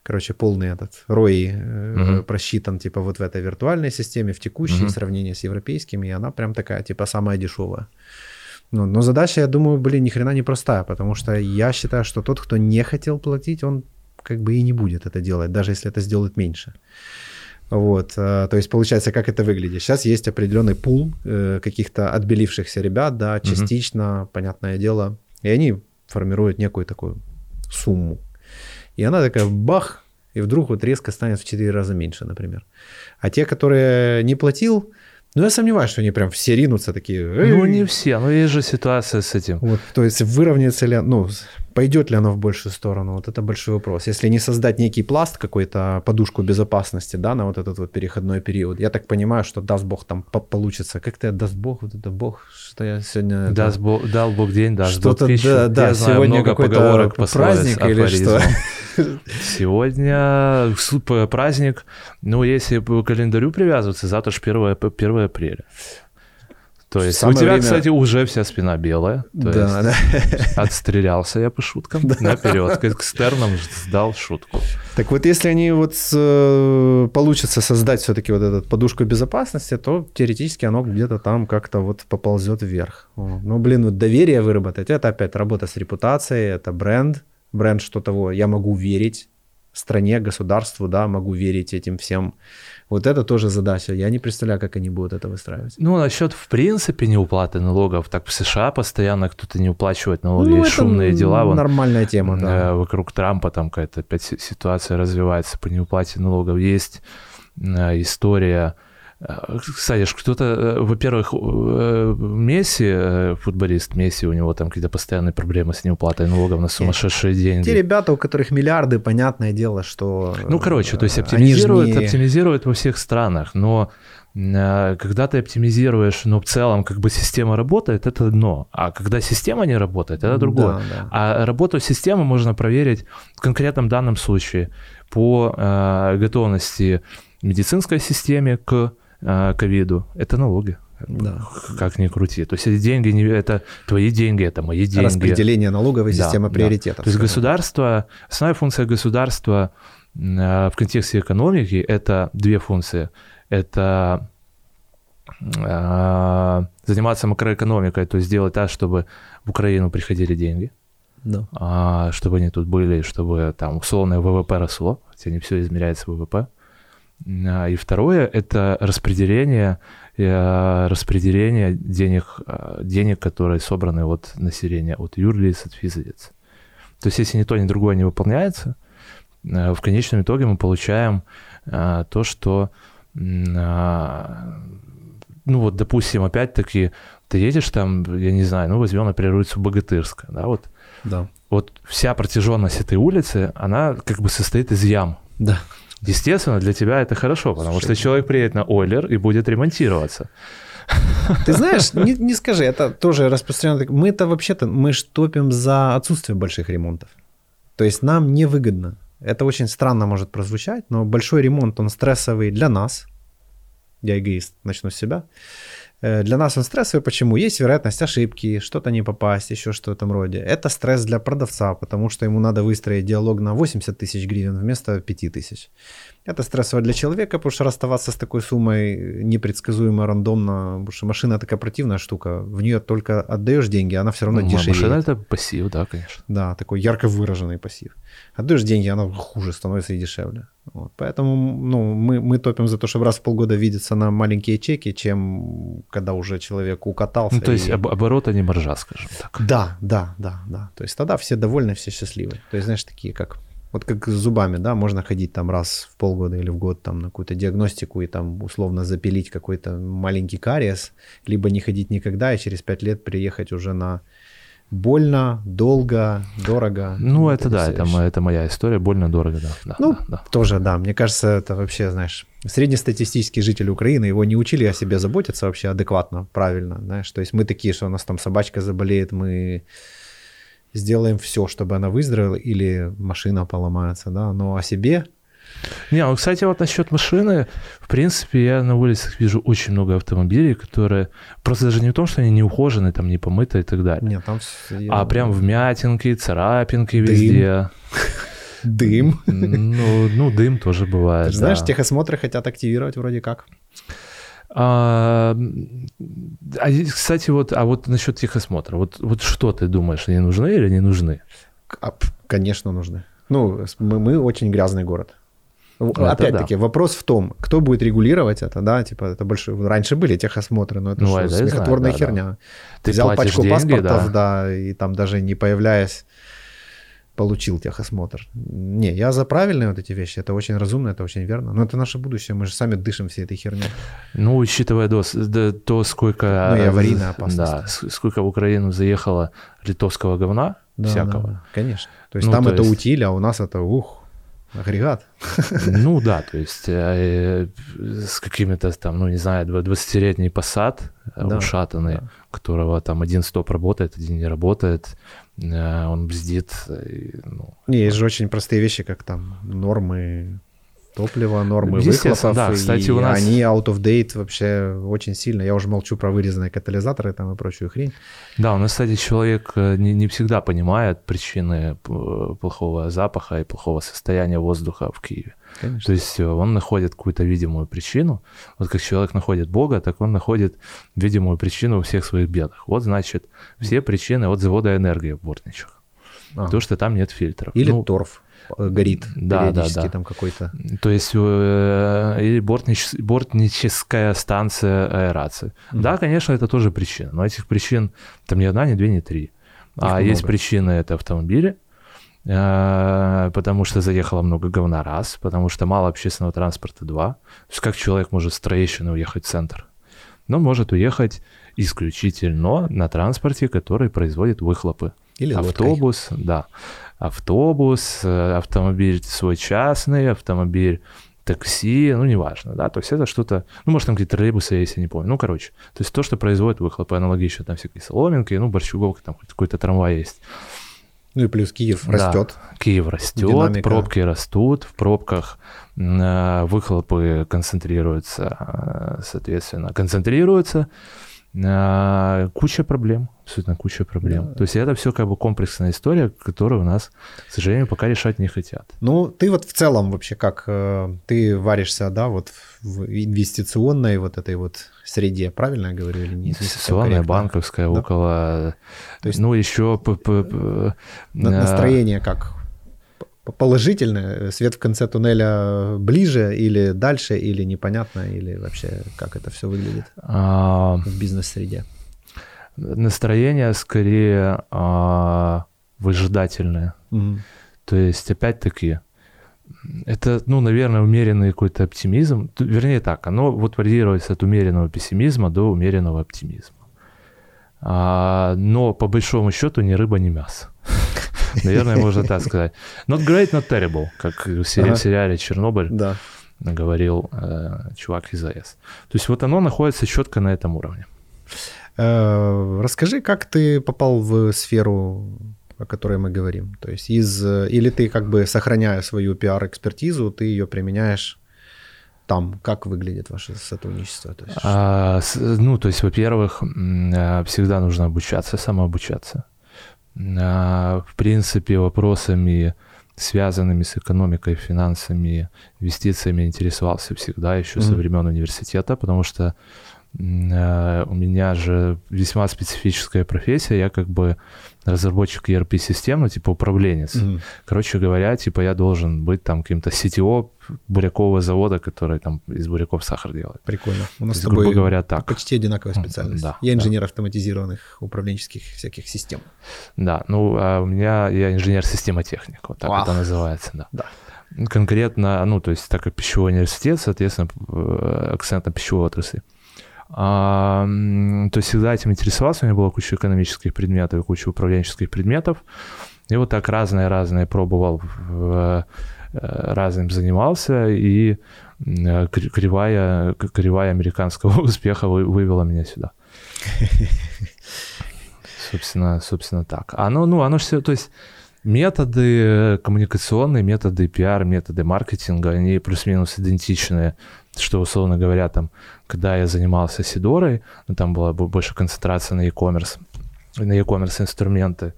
короче, полный этот ROI угу. просчитан, типа, вот в этой виртуальной системе, в текущей, угу. в сравнении с европейскими, и она прям такая, типа, самая дешевая. Ну, но задача, я думаю, блин, ни хрена не простая, потому что я считаю, что тот, кто не хотел платить, он как бы и не будет это делать, даже если это сделает меньше. Вот, э, то есть получается, как это выглядит? Сейчас есть определенный пул э, каких-то отбелившихся ребят, да, частично, угу. понятное дело, и они формируют некую такую сумму. И она такая бах, и вдруг вот резко станет в 4 раза меньше, например. А те, которые не платил, ну, я сомневаюсь, что они прям все ринутся такие. Ну, не все, но есть же ситуация с этим. Вот, то есть выровняется ли, ну, пойдет ли оно в большую сторону, вот это большой вопрос. Если не создать некий пласт, какой-то подушку безопасности, да, на вот этот вот переходной период, я так понимаю, что даст Бог там получится. Как-то даст Бог, вот это Бог, что я сегодня... Даст это... Бог, дал Бог день, даст Что-то, Бог да, да, я сегодня какой-то праздник или что? Сегодня праздник, ну, если по календарю привязываться, завтра же 1, 1 апреля. То есть Самое у тебя, время- кстати, уже вся спина белая. То Да, есть да. отстрелялся я по шуткам. Наперед, к экстернам сдал шутку. Так вот, если они вот с- э, получится создать все-таки вот эту подушку безопасности, то теоретически оно где-то там как-то вот поползет вверх. Ну, блин, вот доверие выработать, это опять работа с репутацией, это бренд, бренд что того, я могу верить стране, государству, да, могу верить этим всем. Вот это тоже задача. Я не представляю, как они будут это выстраивать. Ну, насчет, в принципе, неуплаты налогов, так в США постоянно кто-то не уплачивает налоги, Ну, есть это шумные дела. Вон, нормальная тема, да. э, вокруг Трампа там какая-то опять си- ситуация развивается по неуплате налогов. Есть э, история... Кстати, кто-то, э, во-первых, э, Месси, э, футболист Месси, у него там какие-то постоянные проблемы с неуплатой налогов на сумасшедшие деньги. Те ребята, у которых миллиарды, понятное дело, что... Ну, короче, то есть оптимизируют, не- оптимизируют во всех странах, но когда ты оптимизируешь, но в целом как бы система работает, это одно, а когда система не работает, это другое. Да, да. А работу системы можно проверить в конкретном данном случае по э, готовности медицинской системе к ковиду. Это налоги. Да. Как ни крути. То есть эти деньги, это твои деньги, это мои деньги. Распределение налоговой Да, системы да. приоритетов. То есть государство, основная функция государства э, в контексте экономики это две функции. Это э, заниматься макроэкономикой, то есть делать так, чтобы в Украину приходили деньги, Да. а, чтобы они тут были, чтобы там условное ВВП росло, хотя не все измеряется ВВП. А, И второе – это распределение, э, распределение денег, э, денег, которые собраны от населения, от юрлиц, от физлиц. То есть если ни то, ни другое не выполняется, э, в конечном итоге мы получаем то, что, а, ну вот, допустим, опять-таки, ты едешь там, я не знаю, ну возьмем, например, улицу Богатырская, да, вот, Да. вот вся протяженность этой улицы, она как бы состоит из ям. Да. Естественно, для тебя это хорошо, потому что человек приедет на Ойлер и будет ремонтироваться. Ты знаешь, не, не скажи, это тоже распространено. Мы-то вообще-то, мы ж топим за отсутствие больших ремонтов. То есть нам невыгодно. Это очень странно может прозвучать, но большой ремонт, он стрессовый для нас. Я эгоист, начну с себя. Э, Для нас он стрессовый. Почему? Есть вероятность ошибки, что-то не попасть, еще что в этом роде. Это стресс для продавца, потому что ему надо выстроить диалог на 80 тысяч гривен вместо 5 тысяч. Это стрессово для человека, потому что расставаться с такой суммой непредсказуемо, рандомно, потому что машина такая противная штука. В нее только отдаешь деньги, она все равно Ну, дешевеет. машина это пассив, да, конечно. Да, такой ярко выраженный пассив. Отдаешь деньги, оно хуже становится и дешевле. Вот. Поэтому ну, мы, мы топим за то, чтобы раз в полгода видеться на маленькие чеки, чем когда уже человек укатался. Ну, то есть и- об- оборот, а не маржа, скажем так. Да, да, да, да. То есть тогда все довольны, все счастливы. То есть, знаешь, такие как... Вот как с зубами, да, можно ходить там раз в полгода или в год там на какую-то диагностику и там условно запилить какой-то маленький кариес, либо не ходить никогда и через пять лет приехать уже на больно, долго, дорого. Ну, это да, это, это моя история, больно дорого, да. да, Ну, да, да. тоже, да. Мне кажется, это вообще, знаешь, среднестатистический житель Украины, его не учили о себе заботиться вообще адекватно, правильно, знаешь. То есть мы такие, что у нас там собачка заболеет, мы сделаем все, чтобы она выздоровела, или машина поломается, да, но о себе Не, ну, кстати, вот насчет машины, в принципе, я на улицах вижу очень много автомобилей, которые просто даже не в том, что они не ухожены, там, не помыты и так далее, нет, там всё- а прям вмятинки, царапинки Дым. везде. дым. Ну, ну, дым тоже бывает. Ты же знаешь, да. техосмотры хотят активировать вроде как. А, а, кстати, вот, а вот насчет техосмотра, вот, вот что ты думаешь, они нужны или не нужны? А, конечно, нужны. Ну, мы, мы очень грязный город. Опять-таки, вопрос в том, кто будет регулировать это, да, типа, это больше... Раньше были техосмотры, но это Ну, что, это я знаю, смехотворная да, да. херня. Ты Взял пачку деньги, паспортов, да. да. и там даже не появляясь, получил техосмотр. Не, я за правильные вот эти вещи, это очень разумно, это очень верно. Но это наше будущее, мы же сами дышим всей этой херней. Ну, учитывая до, да, то, сколько... Ну, и э, аварийная опасность. Да, сколько в Украину заехало литовского говна Да, всякого. да, да, конечно. То есть Ну, там то это есть- утиль, а у нас это, ух, агрегат. Ну да, то есть э, с какими-то там, ну не знаю, 20-летний посад э, Да, ушатанный, да. которого там один стоп работает, один не работает, э, он бздит. и, ну, Не, есть же очень простые вещи, как там нормы Топливо, нормы выхлопов, да, кстати, и у нас- они out of date вообще очень сильно. Я уже молчу про вырезанные катализаторы там и прочую хрень. Да, у нас, кстати, человек э, не, не всегда понимает причины п- плохого запаха и плохого состояния воздуха в Киеве. Конечно. То есть э, он находит какую-то видимую причину. Вот как человек находит Бога, так он находит видимую причину во всех своих бедах. Вот, значит, все причины от завода энергии в Бортничах. Ага. То, что там нет фильтров. Или Ну, торф э, горит да, да, периодически да. там какой-то. То есть э, или бортнич- бортническая станция аэрации. Мгм. Да, конечно, это тоже причина, но этих причин там ни одна, ни две, ни три. а много. есть причины это автомобили, э, потому что заехало много говна раз, потому что мало общественного транспорта два. То есть как человек может с Троещины уехать в центр? Но может уехать исключительно на транспорте, который производит выхлопы. Или лодкой. Автобус, да. Автобус, э, автомобиль свой частный, автомобиль такси, ну, неважно, да, то есть это что-то, ну, может, там какие-то троллейбусы, есть, я не помню, ну, короче, то есть то, что производит выхлопы, аналогично там всякие соломинки, ну, борщуговка, там хоть какой-то трамвай есть. Ну и плюс Киев Да. растет. Киев растет, Динамика. пробки растут, в пробках э, выхлопы концентрируются, э, соответственно, концентрируются, куча проблем, абсолютно куча проблем. Да. То есть это все как бы комплексная история, которую у нас, к сожалению, пока решать не хотят. Ну, ты вот в целом вообще как? э, Ты варишься, да, вот в инвестиционной вот этой вот среде, правильно я говорю или не? Инвестиционная, банковская, Да. около... То есть- ну, еще... Настроение как? Положительное? Свет в конце туннеля ближе или дальше, или непонятно, или вообще как это все выглядит а, в бизнес-среде? настроение скорее а, выжидательное. Мгм. То есть, опять-таки, это, ну, наверное, умеренный какой-то оптимизм. Вернее так, оно вот варьируется от умеренного пессимизма до умеренного оптимизма. А, но по большому счету ни рыба, ни мясо. Наверное, можно так сказать. Not great, not terrible, как в сериале «Чернобыль» Да. говорил э, чувак из АЭС. То есть вот оно находится четко на этом уровне. Э, Расскажи, как ты попал в сферу, о которой мы говорим? То есть из... э, Или ты как бы, сохраняя свою пиар-экспертизу, ты ее применяешь там? Как выглядит ваше сотрудничество? То есть, А, ну, то есть, во-первых, а, всегда нужно обучаться, самообучаться. А, В принципе, вопросами, связанными с экономикой, финансами, инвестициями интересовался всегда, еще со Мгм. времен университета, потому что у меня же весьма специфическая профессия, я как бы разработчик ERP-систем, ну, типа управленец. Мгм. Короче говоря, типа я должен быть там каким-то CTO бурякового завода, который там из буряков сахар делает. Прикольно. У То нас с есть, грубо тобой говоря, так. почти одинаковая специальность. да, Я да. инженер автоматизированных управленческих всяких систем. Да, ну, а у меня я инженер-системотехник, вот так Ах. это называется, да. Да. Конкретно, ну, то есть так как пищевой университет, соответственно, э, акцент на пищевой отрасли. А, то есть всегда этим интересовался, у меня была куча экономических предметов и куча управленческих предметов. И вот так разное-разное пробовал, э, разным занимался, и э, кри- кривая, кривая американского успеха вы- вывела меня сюда. Собственно, собственно так. Оно, ну, оно все, то есть методы коммуникационные, методы пиар, методы маркетинга, они плюс-минус идентичные, что, условно говоря, там, когда я занимался Сидорой, ну, там была бо- больше концентрация на e-commerce, на e-commerce инструменты,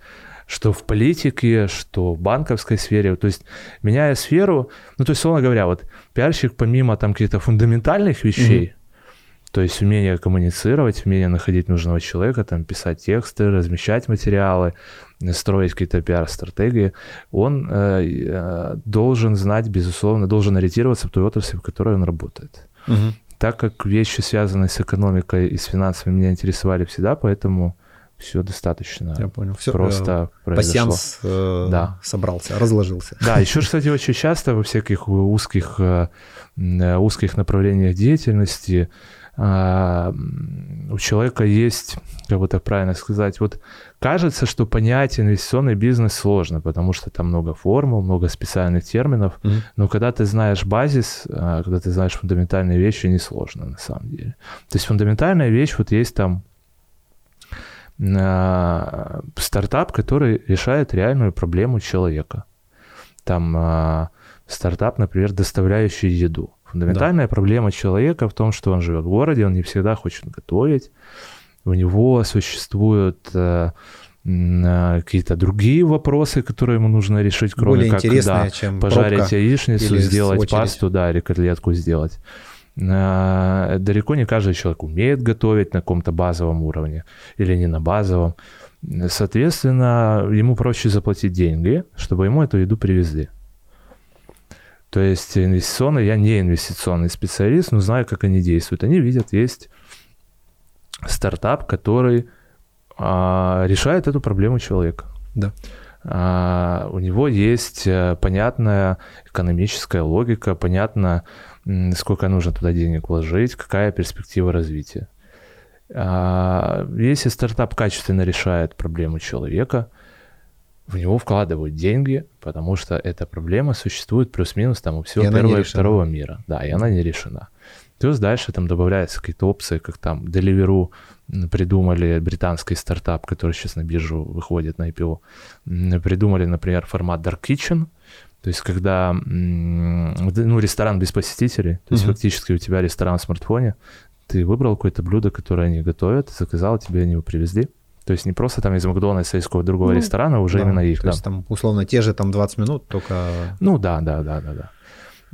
что в политике, что в банковской сфере, то есть меняя сферу, ну, то есть, условно говоря, вот пиарщик помимо там каких-то фундаментальных вещей, то есть умение коммуницировать, умение находить нужного человека, там, писать тексты, размещать материалы, строить какие-то пиар-стратегии, он э, э, должен знать, безусловно, должен ориентироваться в той отрасли, в которой он работает. Так как вещи, связанные с экономикой и с финансами, меня интересовали всегда, поэтому все достаточно Я понял. Все, просто произошло. Пассианс э, Да. собрался, разложился. Да, еще, кстати, очень часто во всяких узких, э, м, э, узких направлениях деятельности у человека есть, как бы так правильно сказать, вот кажется, что понять инвестиционный бизнес сложно, потому что там много формул, много специальных терминов, Мгм. но когда ты знаешь базис, а, когда ты знаешь фундаментальные вещи, несложно на самом деле. То есть фундаментальная вещь, вот есть там а, стартап, который решает реальную проблему человека. Там а, стартап, например, доставляющий еду. Фундаментальная да. проблема человека в том, что он живет в городе, он не всегда хочет готовить, у него существуют э, э, какие-то другие вопросы, которые ему нужно решить, кроме Более как да, чем пожарить яичницу, сделать пасту, да, или котлетку сделать. Э, далеко не каждый человек умеет готовить на каком-то базовом уровне или не на базовом. Соответственно, ему проще заплатить деньги, чтобы ему эту еду привезли. То есть инвестиционный, я не инвестиционный специалист, но знаю, как они действуют. Они видят, есть стартап, который а, решает эту проблему человека. Да. А, у него есть э, понятная экономическая логика, понятно, сколько нужно туда денег вложить, какая перспектива развития. А, если стартап качественно решает проблему человека, в него вкладывают деньги, потому что эта проблема существует плюс-минус там у всего и первого и второго мира. Да, и она не решена. Плюс дальше там добавляются какие-то опции, как там Deliveroo придумали британский стартап, который сейчас на биржу выходит на IPO. Придумали, например, формат Dark Kitchen, то есть когда ну, ресторан без посетителей, то есть uh-huh. фактически у тебя ресторан в смартфоне, ты выбрал какое-то блюдо, которое они готовят, заказал, тебе его привезли. То есть не просто там из Макдональдса, из какого-то другого ну, ресторана, уже да, именно их. То да. есть там условно те же там 20 минут, только... Ну да, да, да, да, да.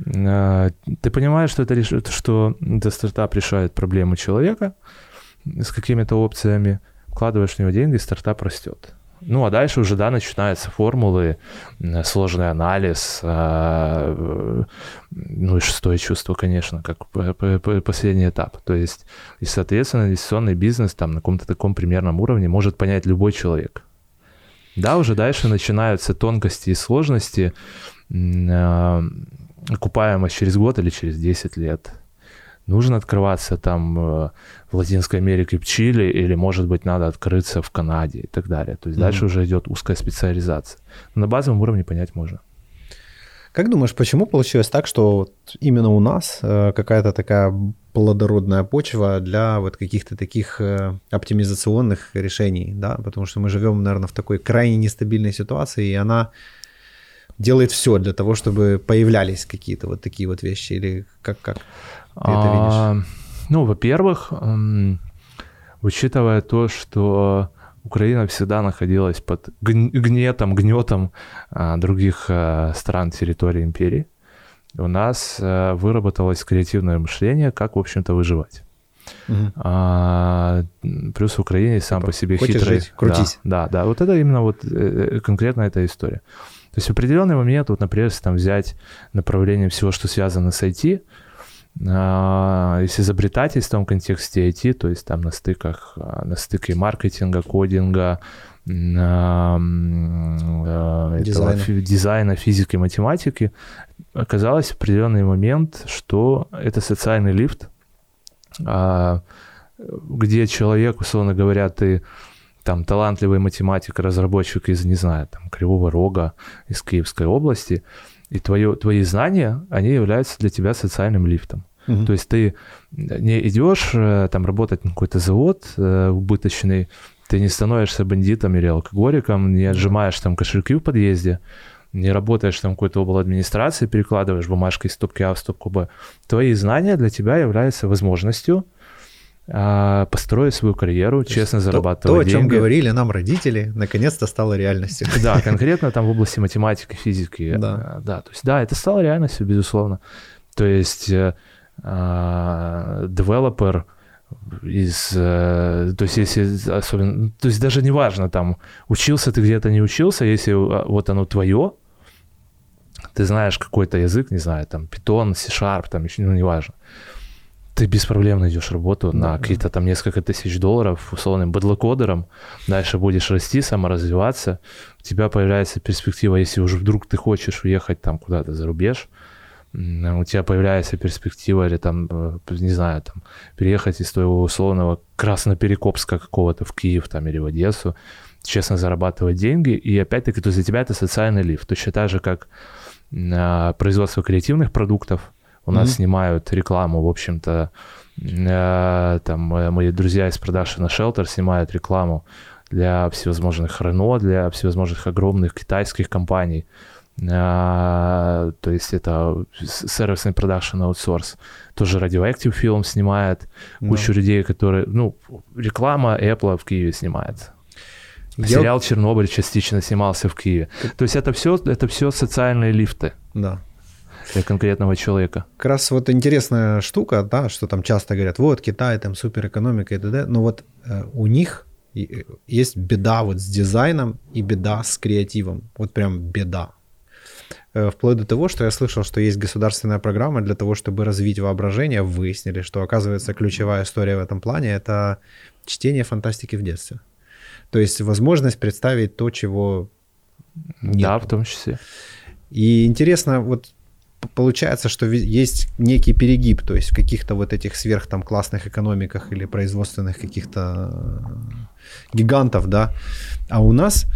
А, ты понимаешь, что это, что этот стартап решает проблему человека с какими-то опциями, вкладываешь в него деньги, стартап растет. Ну, а дальше уже, да, начинаются формулы, сложный анализ, а, ну и шестое чувство, конечно, как последний этап. То есть, и, соответственно, инвестиционный бизнес там на каком-то таком примерном уровне может понять любой человек. Да, уже дальше начинаются тонкости и сложности, а, окупаемость через год или через 10 лет нужно открываться там э, в Латинской Америке, в Чили, или, может быть, надо открыться в Канаде и так далее. То есть mm-hmm. дальше уже идет узкая специализация. Но на базовом уровне понять можно. Как думаешь, почему получилось так, что вот именно у нас э, какая-то такая плодородная почва для вот каких-то таких э, оптимизационных решений, да, потому что мы живем, наверное, в такой крайне нестабильной ситуации, и она делает все для того, чтобы появлялись какие-то вот такие вот вещи, или как, как? Ты это видишь? А, ну, во-первых, учитывая то, что Украина всегда находилась под гнетом, гнетом а, других а, стран территории империи, у нас выработалось креативное мышление, как, в общем-то, выживать. Угу. А, плюс в Украине сам типа, по себе хитрый. Жить, крутись. Да, да, да. Вот это именно вот э, э, конкретно эта история. То есть в определенный момент, вот, например, если там взять направление всего, что связано с IT, а, если изобретатель в том контексте IT, то есть там на стыках, а, на стыке маркетинга, кодинга, а, дизайна. Этого, дизайна, физики, математики, оказалось в определенный момент, что это социальный лифт, где человек, условно говоря, ты там талантливый математик, разработчик из, не знаю, там, Кривого Рога, из Киевской области, и твое, твои знания, они являются для тебя социальным лифтом. Угу. То есть ты не идешь э, там работать на какой-то завод э, убыточный, ты не становишься бандитом или алкоголиком, не отжимаешь там кошельки в подъезде, не работаешь там какой-то обл. администрации, перекладываешь бумажки из стопки А в стопку Б. Твои знания для тебя являются возможностью а, построить свою карьеру, то честно зарабатывать то, то, деньги. о чем говорили нам родители, наконец-то стало реальностью. Да, конкретно там в области математики, физики. Да. А, да, то есть да, это стало реальностью, безусловно. То есть э, а, девелопер из, э, то есть если особенно, то есть даже неважно там, учился ты где-то, не учился, если вот оно твое, ты знаешь какой-то язык, не знаю, там, Python, C-Sharp, там, еще, ну, неважно, ты без проблем найдешь работу да, на какие-то там несколько тысяч долларов условным бэдлокодером, дальше будешь расти, саморазвиваться, у тебя появляется перспектива, если уже вдруг ты хочешь уехать там куда-то за рубеж, у тебя появляется перспектива или там, э, не знаю, там, переехать из твоего условного Красноперекопска какого-то в Киев там или в Одессу, честно зарабатывать деньги, и опять-таки, то для тебя это социальный лифт, точно так же, как а, производство креативных продуктов, у нас снимают рекламу, в общем-то, э, там мои друзья из продажи на Shelter снимают рекламу для всевозможных Renault, для всевозможных огромных китайских компаний, а, то есть это сервисный продакшн аутсорс, тоже Radioactive фильм снимает, кучу людей, которые, ну, реклама Apple в Киеве снимается. Я... Сериал Чернобыль частично снимался в Киеве. То есть это все, это все социальные лифты. Да. Для конкретного человека. Как раз вот интересная штука, да, что там часто говорят, вот Китай, там суперэкономика и т.д. Но вот э, у них э, есть беда вот с дизайном и беда с креативом. Вот прям беда. Э, вплоть до того, что я слышал, что есть государственная программа для того, чтобы развить воображение. Выяснили, что, оказывается, ключевая история в этом плане — это чтение фантастики в детстве. То есть возможность представить то, чего нет. Да, в том числе. И интересно, вот получается, что есть некий перегиб, то есть в каких-то вот этих сверх там классных экономиках или производственных каких-то э, гигантов, да, а у нас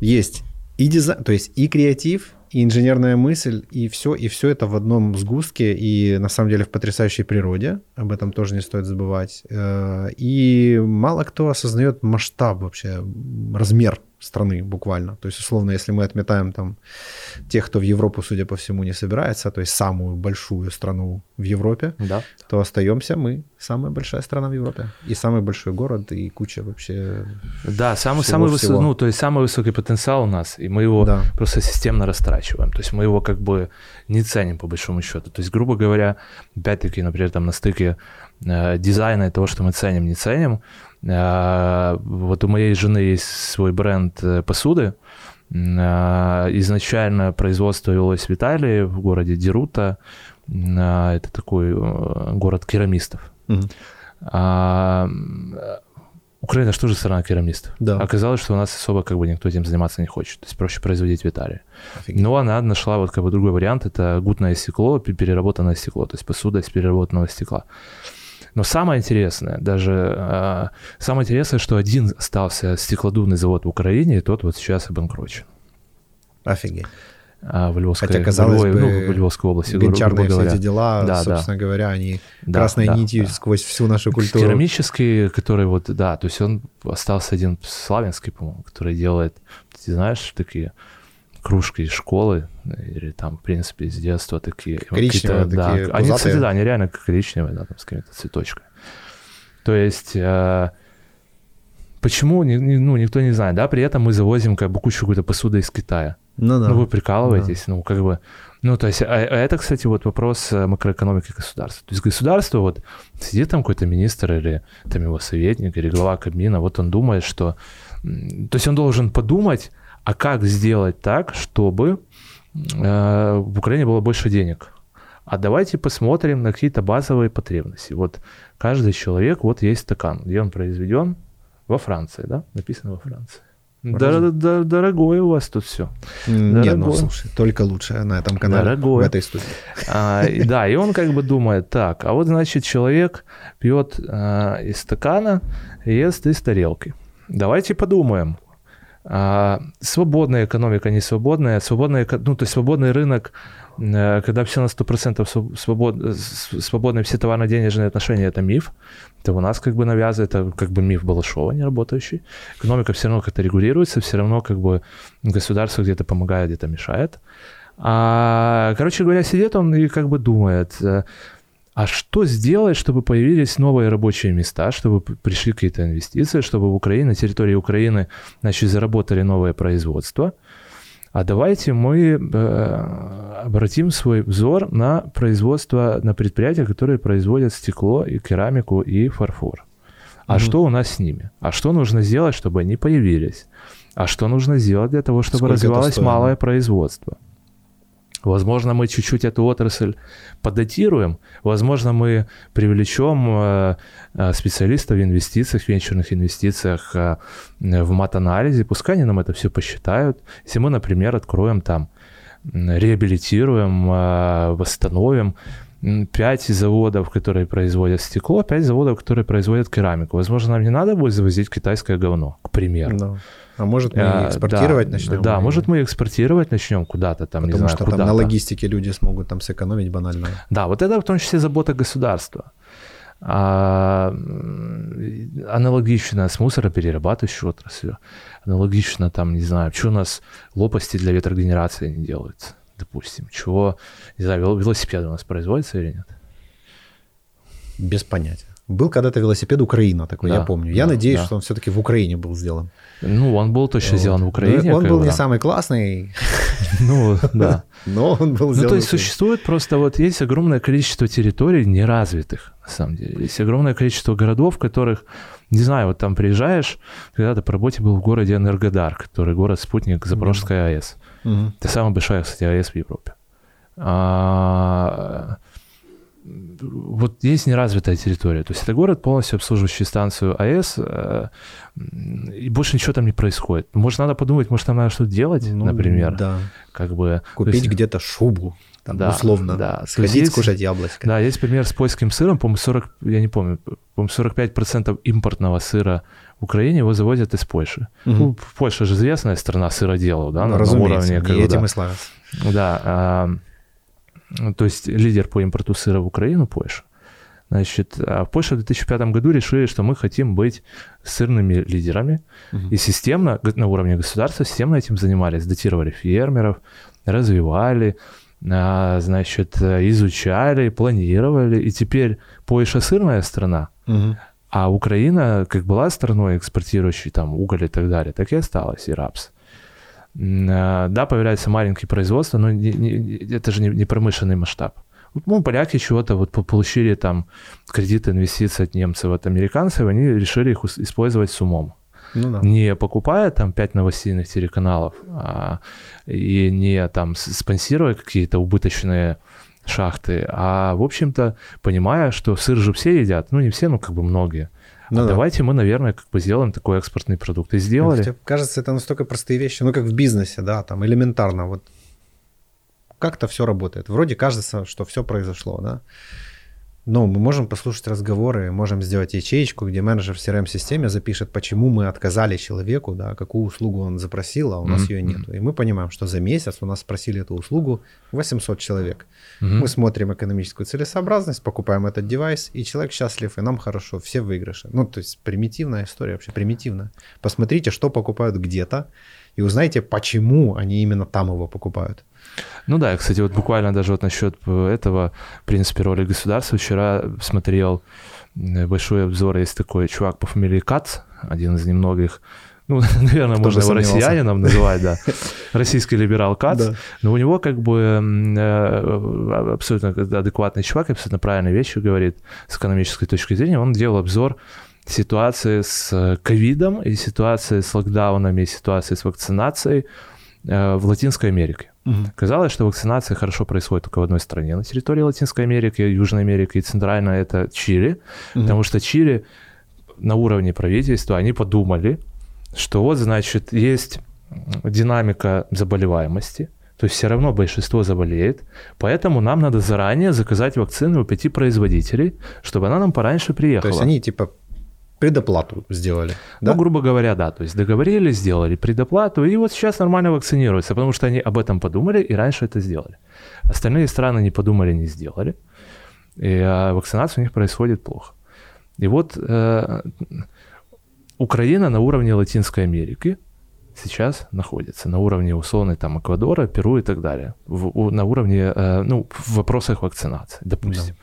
есть и дизайн, то есть и креатив, и инженерная мысль, и все, и все это в одном сгустке, и на самом деле в потрясающей природе, об этом тоже не стоит забывать. Э, и мало кто осознает масштаб вообще, размер страны буквально. То есть, условно, если мы отметаем там тех, кто в Европу, судя по всему, не собирается, то есть самую большую страну в Европе, да. то остаемся мы, самая большая страна в Европе. И самый большой город, и куча вообще Да, самый, самый, высокий, ну, то есть самый высокий потенциал у нас, и мы его да. просто системно растрачиваем. То есть мы его как бы не ценим по большому счету. То есть, грубо говоря, опять-таки, например, там на стыке э, дизайна и того, что мы ценим, не ценим, вот у моей жены есть свой бренд э, посуды. А, изначально производство велось в Италии, в городе Дерута. А, это такой э, город керамистов. Угу. Украина что же страна керамистов. Да. Оказалось, что у нас особо как бы никто этим заниматься не хочет. То есть проще производить в Италии. Офигеть. Но она нашла вот как бы другой вариант. Это гутное стекло, переработанное стекло. То есть посуда из переработанного стекла. Но самое интересное, даже э, самое интересное, что один остался стеклодувный завод в Украине, и тот вот сейчас обанкрочен. Офигеть. А, в Львовской, Хотя, казалось в, бы, ну, в Львовской области, гончарные все эти дела, да, собственно да. говоря, они да, красной да, нитью да. сквозь всю нашу культуру. Керамический, который вот, да, то есть он остался один славянский, по-моему, который делает, ты знаешь, такие кружки из школы, или там, в принципе, из детства такие. Коричневые да, такие Они, кстати, да, они реально коричневые, да, там, с какими-то цветочками. То есть... Э, почему, ну, никто не знает, да, при этом мы завозим как бы кучу какой-то посуды из Китая. Ну да. Ну вы прикалываетесь, да. ну как бы, ну то есть, а, а это, кстати, вот вопрос э, макроэкономики государства. То есть государство вот сидит там какой-то министр или там его советник или глава Кабмина, вот он думает, что, то есть он должен подумать, а как сделать так, чтобы э, в Украине было больше денег? А давайте посмотрим на какие-то базовые потребности. Вот каждый человек, вот есть стакан, где он произведен воФранции, да, написано во Франции. Да, да, дорогое у вас тут все. Нет, ну слушай, только лучше на этом канале, дорогое. в этой студии. А, да, и он как бы думает, так, а вот значит человек пьет а, из стакана, ест из тарелки. Давайте подумаем, а, свободная экономика, не свободная, свободная, ну, то есть свободный рынок, э, когда все на 100% свобод, свободные все товарно-денежные отношения, это миф, это у нас как бы навязывает, это как бы миф Балашова не работающий. Экономика все равно как-то регулируется, все равно как бы государство где-то помогает, где-то мешает. А, короче говоря, сидит он и как бы думает, э, а что сделать, чтобы появились новые рабочие места, чтобы пришли какие-то инвестиции, чтобы в Украине, на территории Украины, значит, заработали новое производство? А давайте мы э, обратим свой взор на производство, на предприятия, которые производят стекло и керамику и фарфор. А mm-hmm. что у нас с ними? А что нужно сделать, чтобы они появились? А что нужно сделать для того, чтобы Сколько развивалось малое производство? Возможно, мы чуть-чуть эту отрасль податируем, возможно, мы привлечем э, э, специалистов в инвестициях, в венчурных инвестициях э, в мат-анализе, пускай они нам это все посчитают. Если мы, например, откроем там, реабилитируем, восстановим 5 заводов, которые производят стекло, 5 заводов, которые производят керамику. Возможно, нам не надо будет завозить китайское говно, к примеру. Да. А может мы а, экспортировать да, начнем? Да, может мы экспортировать начнем куда-то там, Потому не знаю, что куда-то. там на логистике люди смогут там сэкономить банально. Да, вот это в том числе забота государства. А, аналогично с мусороперерабатывающей отраслью, аналогично там, не знаю, что у нас лопасти для ветрогенерации не делаются, допустим, чего, не знаю, велосипеды у нас производятся или нет? Без понятия. Был когда-то велосипед Украина такой, да, я помню. Я да, надеюсь, да. что он все-таки в Украине был сделан. Ну, он был точно вот. сделан в Украине. Ну, он был не самый классный. Ну, да. Но он был сделан. Ну, то есть существует просто вот есть огромное количество территорий неразвитых, на самом деле. Есть огромное количество городов, в которых, не знаю, вот там приезжаешь, когда-то по работе был в городе Энергодар, который город-спутник Запорожская АЭС. Это самая большая, кстати, АЭС в Европе. Вот есть неразвитая территория. То есть это город, полностью обслуживающий станцию АЭС, э, и больше ничего там не происходит. Может, надо подумать, может, там надо что-то делать, ну, например. Да. Как бы, Купить есть... где-то шубу, там, да, условно. Да. Сходить, есть, скушать яблочко. Да, есть пример с польским сыром, по-моему, 40, я не помню, по-моему, 45% импортного сыра в Украине его завозят из Польши. Угу. Ну, Польша же известная страна сыроделов, да, ну, на, на уровне. Как, этим да. и славятся. Да, то есть лидер по импорту сыра в Украину Польша. Значит, а в Польше в 2005 году решили, что мы хотим быть сырными лидерами. Угу. И системно, на уровне государства, системно этим занимались. Датировали фермеров, развивали, а, значит, изучали, планировали. И теперь Польша сырная страна, угу. а Украина как была страной, экспортирующей там уголь и так далее, так и осталась, и рапс. А, да, появляется маленькие производства, но не, не, это же не, не промышленный масштаб. Ну, поляки чего-то вот получили там кредиты, инвестиции от немцев, от американцев, они решили их использовать с умом. Ну, да. Не покупая там пять новостейных телеканалов а, и не там спонсируя какие-то убыточные шахты, а, в общем-то, понимая, что сыр же все едят, ну, не все, но как бы многие. Ну, а да. давайте мы, наверное, как бы сделаем такой экспортный продукт. И сделали. Хотя, кажется, это настолько простые вещи, ну, как в бизнесе, да, там элементарно. Вот как-то все работает. Вроде кажется, что все произошло, да. Но мы можем послушать разговоры, можем сделать ячеечку, где менеджер в CRM-системе запишет, почему мы отказали человеку, да, какую услугу он запросил, а у нас mm-hmm. ее нет. И мы понимаем, что за месяц у нас спросили эту услугу 800 человек. Mm-hmm. Мы смотрим экономическую целесообразность, покупаем этот девайс, и человек счастлив, и нам хорошо, все выигрыши. Ну, то есть примитивная история, вообще примитивная. Посмотрите, что покупают где-то, и узнайте, почему они именно там его покупают. Ну да, кстати, вот буквально даже вот насчет этого, в принципе, роли государства, вчера смотрел большой обзор, есть такой чувак по фамилии Кац, один из немногих, ну, наверное, можно его россиянином называть, да, российский либерал Кац, да. но у него как бы э, абсолютно адекватный чувак, абсолютно правильные вещи говорит с экономической точки зрения, он делал обзор ситуации с ковидом и ситуации с локдаунами, и ситуации с вакцинацией. э, в Латинской Америке. Угу. Казалось, что вакцинация хорошо происходит только в одной стране на территории Латинской Америки, Южной Америки и Центральной это Чили, угу. потому что Чили на уровне правительства они подумали, что вот, значит, есть динамика заболеваемости, то есть все равно большинство заболеет, поэтому нам надо заранее заказать вакцины у пяти производителей, чтобы она нам пораньше приехала. То есть они типа предоплату сделали. Да? Ну, грубо говоря, да. То есть договорились, сделали предоплату, и вот сейчас нормально вакцинируются, потому что они об этом подумали и раньше это сделали. Остальные страны не подумали, не сделали, и а, вакцинация у них происходит плохо. И вот э, Украина на уровне Латинской Америки сейчас находится, на уровне условной там Эквадора, Перу и так далее, в, у, на уровне, э, ну, в вопросах вакцинации, допустим.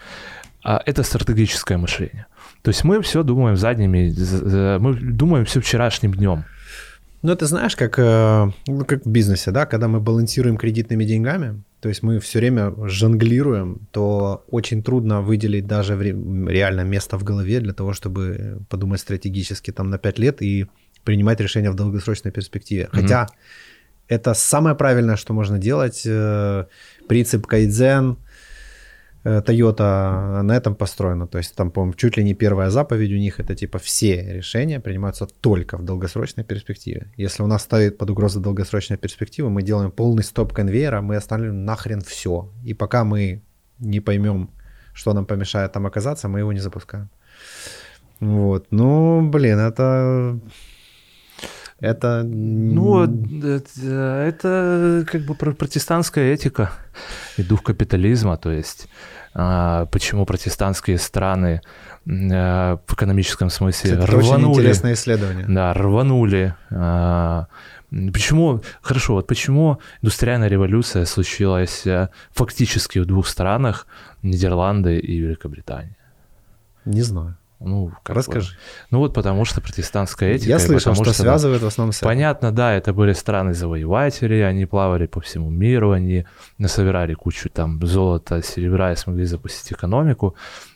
Да. А это стратегическое мышление. То есть мы все думаем задними, мы думаем все вчерашним днем. Ну, это знаешь, как, э, ну, как в бизнесе, да, когда мы балансируем кредитными деньгами, то есть мы все время жонглируем, то очень трудно выделить даже реально место в голове для того, чтобы подумать стратегически там на 5 лет и принимать решения в долгосрочной перспективе. Mm-hmm. Хотя это самое правильное, что можно делать. Э, принцип кайдзен – Toyota на этом построена. То есть там, по-моему, чуть ли не первая заповедь у них это типа все решения принимаются только в долгосрочной перспективе. Если у нас ставит под угрозу долгосрочная перспектива, мы делаем полный стоп конвейера, мы останавливаем нахрен все. И пока мы не поймем, что нам помешает там оказаться, мы его не запускаем. Вот. Ну, блин, это Это... Ну, это, это как бы протестантская этика и дух капитализма, то есть а, почему протестантские страны а, в экономическом смысле Кстати, рванули. Это очень интересное исследование. Да, рванули. А, почему, хорошо, вот почему индустриальная революция случилась фактически в двух странах, Нидерланды и Великобритания? Не знаю. Ну, как Расскажи. Бы. Ну вот потому что протестантская этика. Я слышал, что, что связывает в основном с. Понятно, да, это были страны-завоеватели, они плавали по всему миру, они насобирали кучу там золота, серебра и смогли запустить экономику,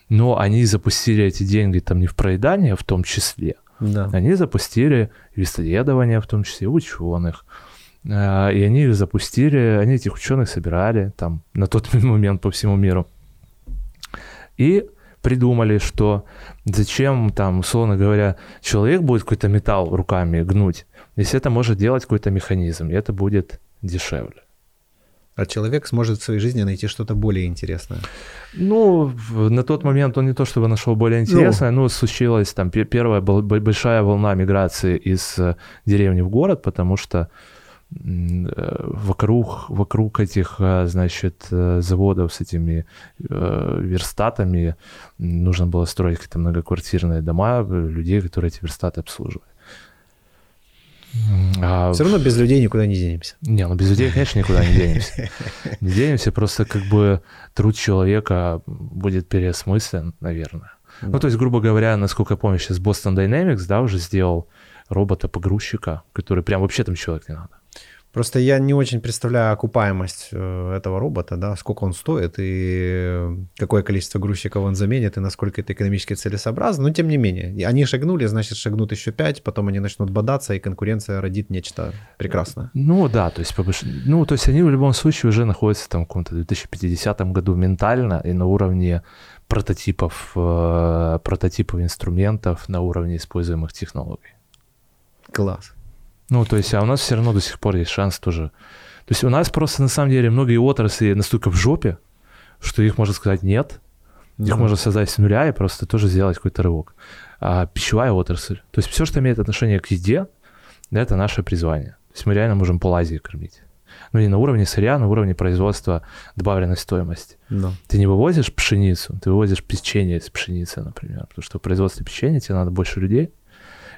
но они запустили эти деньги там не в проедание в том числе, да. они запустили исследования в том числе ученых, а, и они их запустили, они этих ученых собирали там на тот момент по всему миру. И придумали, что зачем там, условно говоря, человек будет какой-то металл руками гнуть, если это может делать какой-то механизм, и это будет дешевле. А человек сможет в своей жизни найти что-то более интересное. Ну, на тот момент он не то чтобы нашел более интересное, ну, но случилась там первая большая волна миграции из э, деревни в город, потому что вокруг, вокруг этих, э, значит, э, заводов с этими верстатами нужно было строить какие-то многоквартирные дома людей, которые эти верстаты обслуживали. А... Все равно без людей никуда не денемся. Не, ну без людей, конечно, никуда не денемся. Не денемся, просто как бы труд человека будет переосмыслен, наверное. Да. Ну, то есть, грубо говоря, насколько я помню, сейчас Boston Dynamics, да, уже сделал робота-погрузчика, который прям вообще там человек не надо. Просто я не очень представляю окупаемость э, этого робота, да, сколько он стоит и какое количество грузчиков он заменит и насколько это экономически целесообразно. Но тем не менее, они шагнули, значит шагнут еще пять, потом они начнут бодаться, и конкуренция родит нечто прекрасное. Ну да, то есть, ну, то есть они в любом случае уже находятся там в каком-то 2050 году ментально и на уровне прототипов, э, прототипов инструментов, на уровне используемых технологий. Класс. Ну, то есть, а у нас все равно до сих пор есть шанс тоже. То есть у нас просто на самом деле многие отрасли настолько в жопе, что их можно сказать нет. Их можно создать с нуля и просто тоже сделать какой-то рывок. А пищевая отрасль, то есть все, что имеет отношение к еде, это наше призвание. То есть мы реально можем пол Азии кормить. Ну, не на уровне сырья, на уровне производства добавленной стоимости. No. Ты не вывозишь пшеницу, ты вывозишь печенье из пшеницы, например. Потому что в производстве печенья тебе надо больше людей,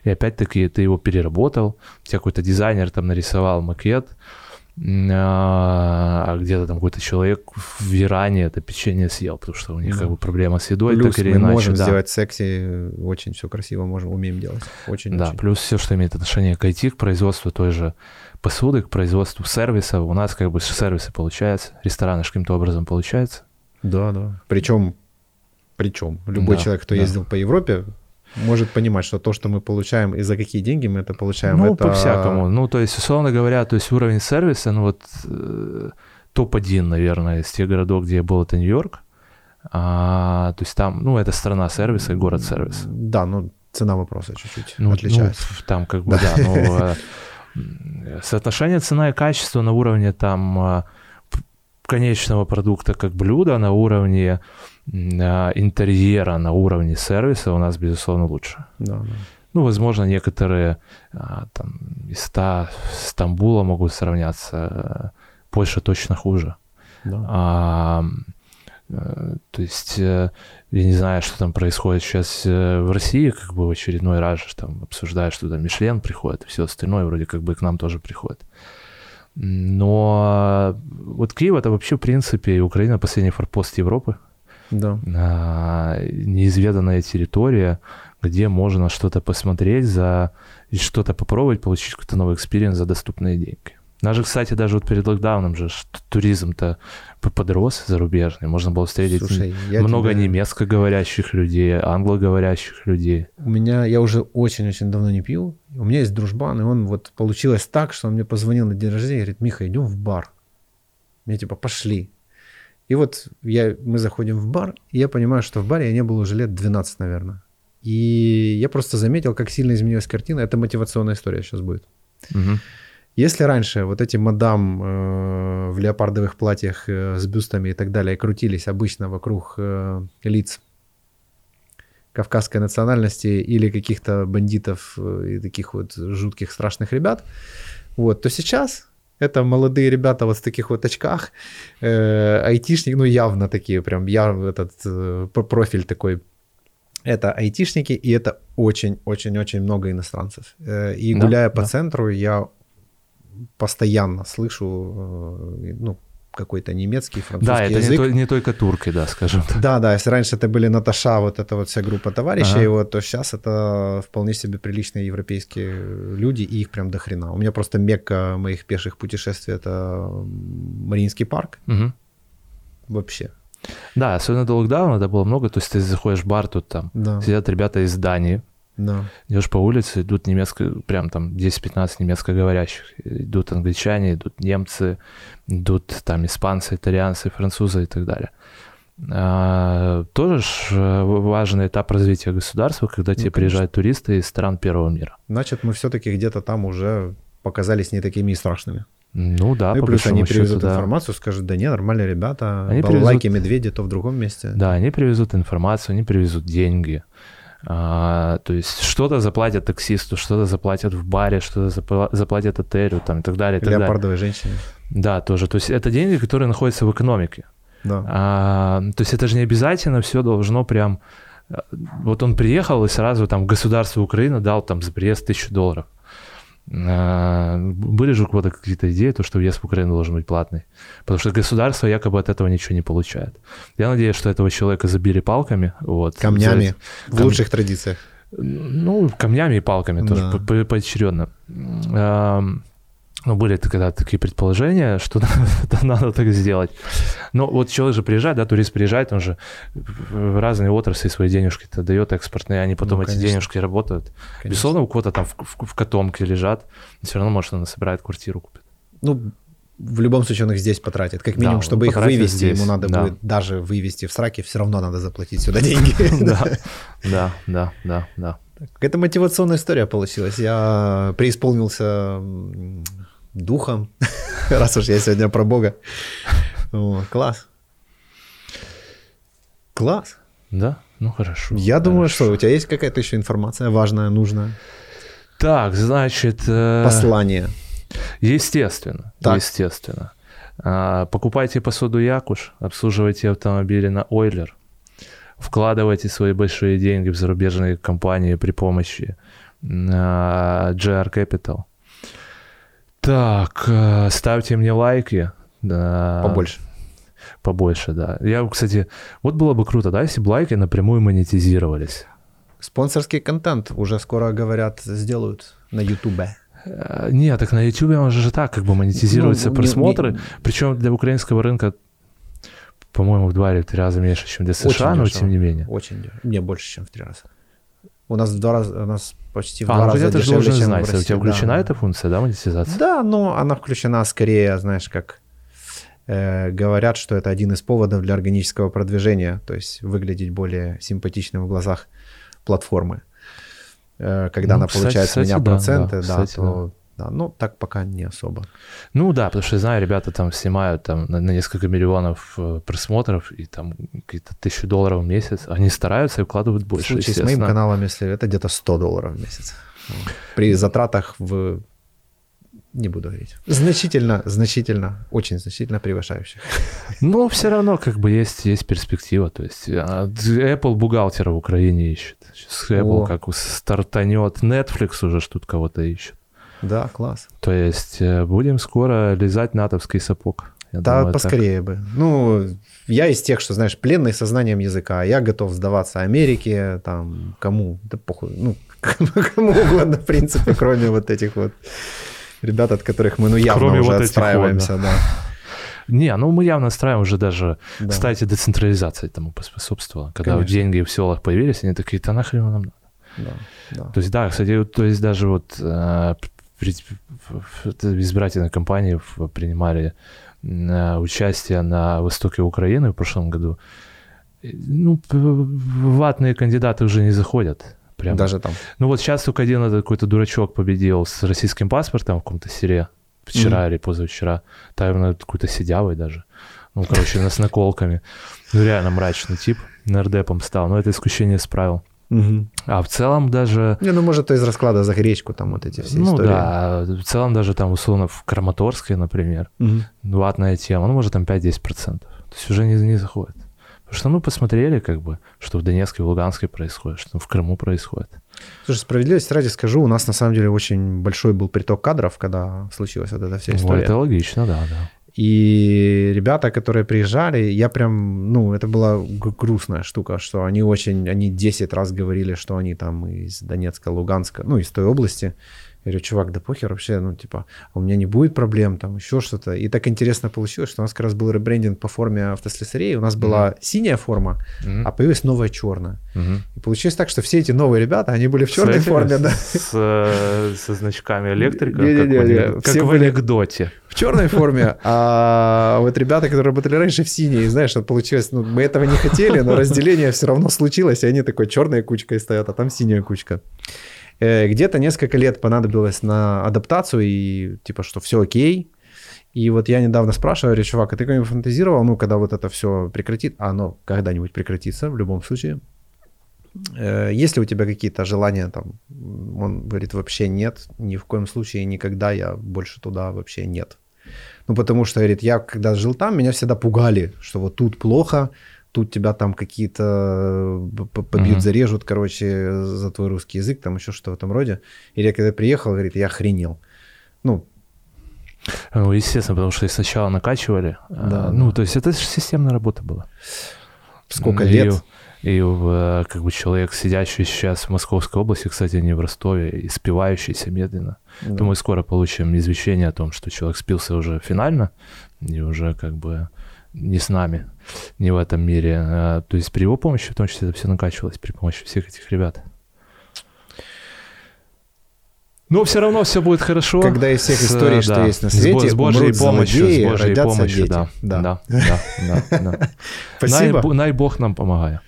и опять-таки ты его переработал, тебя какой-то дизайнер там нарисовал макет, а, а где-то там какой-то человек в Иране это печенье съел, потому что у них да. как бы проблема с едой, плюс так или мы иначе. можем да. сделать секси, очень все красиво можем, умеем делать. Очень, да, очень. плюс все, что имеет отношение к IT, к производству той же посуды, к производству сервисов. У нас как бы сервисы получаются, рестораны каким-то образом получается. Да, да. Причем, причем любой да, человек, кто да. ездил по Европе, может понимать, что то, что мы получаем и за какие деньги мы это получаем, ну, это... по-всякому. Ну, то есть, условно говоря, то есть уровень сервиса, ну вот э, топ-1, наверное, из тех городов, где я был, это Нью-Йорк. А, то есть там, ну, это страна сервиса и город сервис. Да, ну, цена вопроса чуть-чуть ну, отличается. Ну, там как бы, да, ну, э, соотношение цена и качество на уровне там э, конечного продукта как блюда, на уровне интерьера на уровне сервиса у нас, безусловно, лучше. Да, да. Ну, возможно, некоторые а, там места Стамбула могут сравняться, Польша точно хуже. Да. А, э, то есть э, я не знаю, что там происходит сейчас э, в России, как бы в очередной раз там обсуждают, что там Мишлен приходит и все остальное вроде как бы к нам тоже приходит. Но вот Киев это вообще, в принципе, Украина последний форпост Европы да. а, неизведанная территория, где можно что-то посмотреть за что-то попробовать, получить какой-то новый experience за доступные деньги. Даже, кстати, даже вот перед локдауном же туризм-то подрос зарубежный. Можно было встретить Слушай, много тебя... немецкоговорящих людей, англоговорящих людей. У меня, я уже очень-очень давно не пил. У меня есть дружбан, и он вот получилось так, что он мне позвонил на день рождения и говорит, Миха, идем в бар. Мне типа, пошли. И вот я, мы заходим в бар, и я понимаю, что в баре я не был уже лет 12, наверное. И я просто заметил, как сильно изменилась картина. Это мотивационная история сейчас будет. Угу. Если раньше вот эти мадам э, в леопардовых платьях э, с бюстами и так далее крутились обычно вокруг э, лиц, кавказской национальности или каких-то бандитов э, и таких вот жутких страшных ребят, вот, то сейчас это молодые ребята вот в таких вот очках, э, айтишники, ну явно такие, прям я этот э, профиль такой это айтишники, и это очень-очень-очень много иностранцев. Э, и да, гуляя по да. центру, я постоянно слышу, э, ну, какой-то немецкий, французский Да, это язык. Не, не только турки, да, скажем так. Да, да, если раньше это были Наташа, вот эта вот вся группа товарищей, ага. вот, то сейчас это вполне себе приличные европейские люди, и их прям до хрена. У меня просто мекка моих пеших путешествий — это Мариинский парк. Угу. Вообще. Да, особенно до локдауна это было много, то есть ты заходишь в бар, тут там да. сидят ребята из Дании, да. Идешь по улице, идут немецко, прям там 10-15 немецкоговорящих. Идут англичане, идут немцы, идут там испанцы, итальянцы, французы и так далее. А, тоже э, важный этап развития государства, когда ну, тебе конечно. приезжают туристы из стран первого мира. Значит, мы все-таки где-то там уже показались не такими и страшными. Ну да, ну, и плюс они привезут счету, информацию, да. скажут, да нет, нормальные ребята, они привезут... медведи, то в другом месте. Да, они привезут информацию, они привезут деньги. А, то есть что-то заплатят таксисту, что-то заплатят в баре, что-то заплатят отелю там, и так далее. И так Леопардовой далее. женщине. Да, тоже. То есть это деньги, которые находятся в экономике. Да. А, то есть это же не обязательно все должно прям... Вот он приехал и сразу там государство Украины дал там за приезд тысячу долларов. А, были же у кого-то какие-то идеи, то, что въезд в Украину должен быть платный. Потому что государство якобы от этого ничего не получает. Я надеюсь, что этого человека забили палками. Вот, камнями, взять, в кам... лучших традициях. Ну, камнями и палками да. тоже по поочередно. Ну, были когда такие предположения, что надо так сделать. Но вот человек же приезжает, да, турист приезжает, он же в разные отрасли свои денежки-то дает экспортные, они потом ну, эти денежки работают. Конечно. Безусловно, у кого-то там в, в, в котомке лежат, все равно, может, он собирает квартиру, купит. Ну, в любом случае он их здесь потратит. Как минимум, да, чтобы их вывести, здесь. ему надо да. будет даже вывести в сраке, все равно надо заплатить сюда деньги. Да, да, да, да, да. Какая-то мотивационная история получилась. Я преисполнился духом, раз уж я сегодня про Бога. О, класс. Класс. Да? Ну хорошо. Я хорошо. думаю, что у тебя есть какая-то еще информация важная, нужная? Так, значит... Э... Послание. Естественно, так. естественно. А, покупайте посуду Якуш, обслуживайте автомобили на Ойлер, вкладывайте свои большие деньги в зарубежные компании при помощи а, GR Capital. Так, э, ставьте мне лайки. Да. Побольше. Побольше, да. Я, кстати, вот было бы круто, да, если бы лайки напрямую монетизировались. Спонсорский контент уже скоро, говорят, сделают на Ютубе. Э, нет, так на Ютубе он же так как бы монетизируется ну, просмотры. Не, не... Причем для украинского рынка, по-моему, в два или в три раза меньше, чем для США, Очень но дешево. тем не менее. Очень дешево. Не, больше, чем в три раза. У нас в два раза, у нас почти в а, два ну, раза ты дешевле, должен чем знать, в России. у тебя включена да. эта функция, да, монетизация? Да, но она включена скорее, знаешь, как э, говорят, что это один из поводов для органического продвижения, то есть выглядеть более симпатичным в глазах платформы. Э, когда ну, она кстати, получает с меня кстати, проценты, да, да, кстати, то да. Да, ну так пока не особо. Ну да, потому что я знаю, ребята там снимают там на, на несколько миллионов э, просмотров и там какие-то тысячи долларов в месяц. Они стараются и вкладывают больше. В случае с моим каналом, если это где-то 100 долларов в месяц. При затратах в не буду говорить. Значительно, значительно, очень значительно превышающих. Но все равно как бы есть, есть перспектива. То есть а, Apple бухгалтера в Украине ищет. Сейчас Apple О. как стартанет, Netflix уже тут кого-то ищет. Да, класс. То есть э, будем скоро лизать натовский сапог. Я да, думаю, поскорее так. бы. Ну, я из тех, что, знаешь, пленный сознанием языка. Я готов сдаваться Америке, там, кому, да похуй, ну, кому угодно, в принципе, кроме вот этих вот ребят, от которых мы, ну, явно кроме уже вот отстраиваемся, вот, да. Не, ну мы явно отстраиваем уже даже, да. кстати, децентрализация этому поспособствовала. Когда Конечно. деньги в селах появились, они такие, да нахрен нам надо. Да, да. То есть, да, кстати, то есть даже вот избирательные кампании принимали участие на востоке Украины в прошлом году. Ну, ватные кандидаты уже не заходят. Прямо. Даже там. Ну вот сейчас только один какой-то дурачок победил с российским паспортом в каком-то селе. Вчера mm-hmm. или позавчера. Там какой-то сидявый даже. Ну, короче, с наколками. Ну, реально мрачный тип. Нардепом стал. Но это исключение справил. А в целом даже... Не, ну может из расклада за гречку там вот эти все ну истории. да, в целом даже там условно в Краматорске, например, Мгм. ватная тема, ну может там 5-10%. То есть уже не, не заходит. Потому что мы посмотрели, как бы, что в Донецке, в Луганске происходит, что в Крыму происходит. Слушай, справедливости ради скажу, у нас на самом деле очень большой был приток кадров, когда случилась вот эта вся история. это логично, да, да. И ребята, которые приезжали, я прям, ну, это была грустная штука, что они очень, они 10 раз говорили, что они там из Донецка, Луганска, ну, из той области. Я говорю, чувак, да похер вообще, ну, типа, у меня не будет проблем, там, еще что-то. И так интересно получилось, что у нас как раз был ребрендинг по форме автослесарей, у нас была синяя форма, Мгм. а появилась новая черная. Мгм. И получилось так, что все эти новые ребята, они были в С черной этими, форме, да. С, э, со значками электрика, как, в Не-не-не, анек- как все в анекдоте. в черной форме, а вот ребята, которые работали раньше в синей, и знаешь, получилось, ну, мы этого не хотели, но разделение все равно случилось, и они такой черной кучкой стоят, а там синяя кучка. Э, Где-то несколько лет понадобилось на адаптацию, и типа, что все окей. И вот я недавно спрашиваю, говорю, чувак, а ты как-нибудь фантазировал, ну, когда вот это все прекратит, а оно когда-нибудь прекратится в любом случае, Э, есть ли у тебя какие-то желания там? Он говорит, вообще нет, ни в коем случае, никогда я больше туда вообще нет. Ну, потому что, говорит, я когда жил там, меня всегда пугали, что вот тут плохо, тут тебя там какие-то э, побьют, зарежут, короче, за твой русский язык, там еще что в этом роде. Или я когда приехал, говорит, я охренел. Ну, Ну, естественно, потому что их сначала накачивали. а, Да, ну, да. то есть это же системная работа была. сколько И- лет? И э, как бы человек, сидящий сейчас в Московской области, кстати, не в Ростове, и спивающийся медленно. Да. Думаю, скоро получим извещение о том, что человек спился уже финально, и уже как бы не с нами, не в этом мире. А, То есть при его помощи, в том числе, это все накачивалось, при помощи всех этих ребят. Но все равно все будет хорошо. Когда из всех С, историй, что да, есть на с свете, с Божьей помощью, злодеи, с Божьей помощью, дети. да, Да. да, да, да. Спасибо. Най, най Бог нам помогает.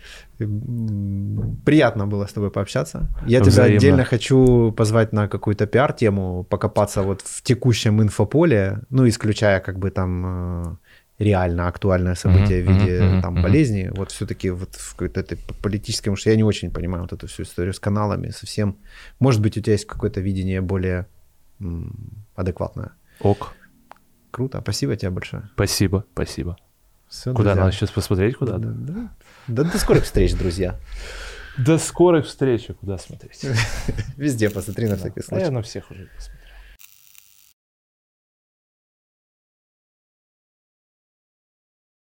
Приятно было с тобой пообщаться. Я тебя Взаимно. отдельно хочу позвать на какую-то пиар-тему, покопаться вот в текущем инфополе, ну, исключая как бы там э, реально актуальное событие Мгм, в виде мгм, там мгм. болезни, вот все-таки вот в какой-то этой политической, потому что я не очень понимаю вот эту всю историю с каналами совсем. Может быть, у тебя есть какое-то видение более м, адекватное. Ок, Круто, спасибо тебе большое. спасибо, спасибо. Всё, Куда друзья. надо сейчас посмотреть куда-то? Да, да. Да до скорых встреч, друзья. До скорых встреч, куда смотреть? Везде посмотри на всякий А случай. я на всех уже посмотрел.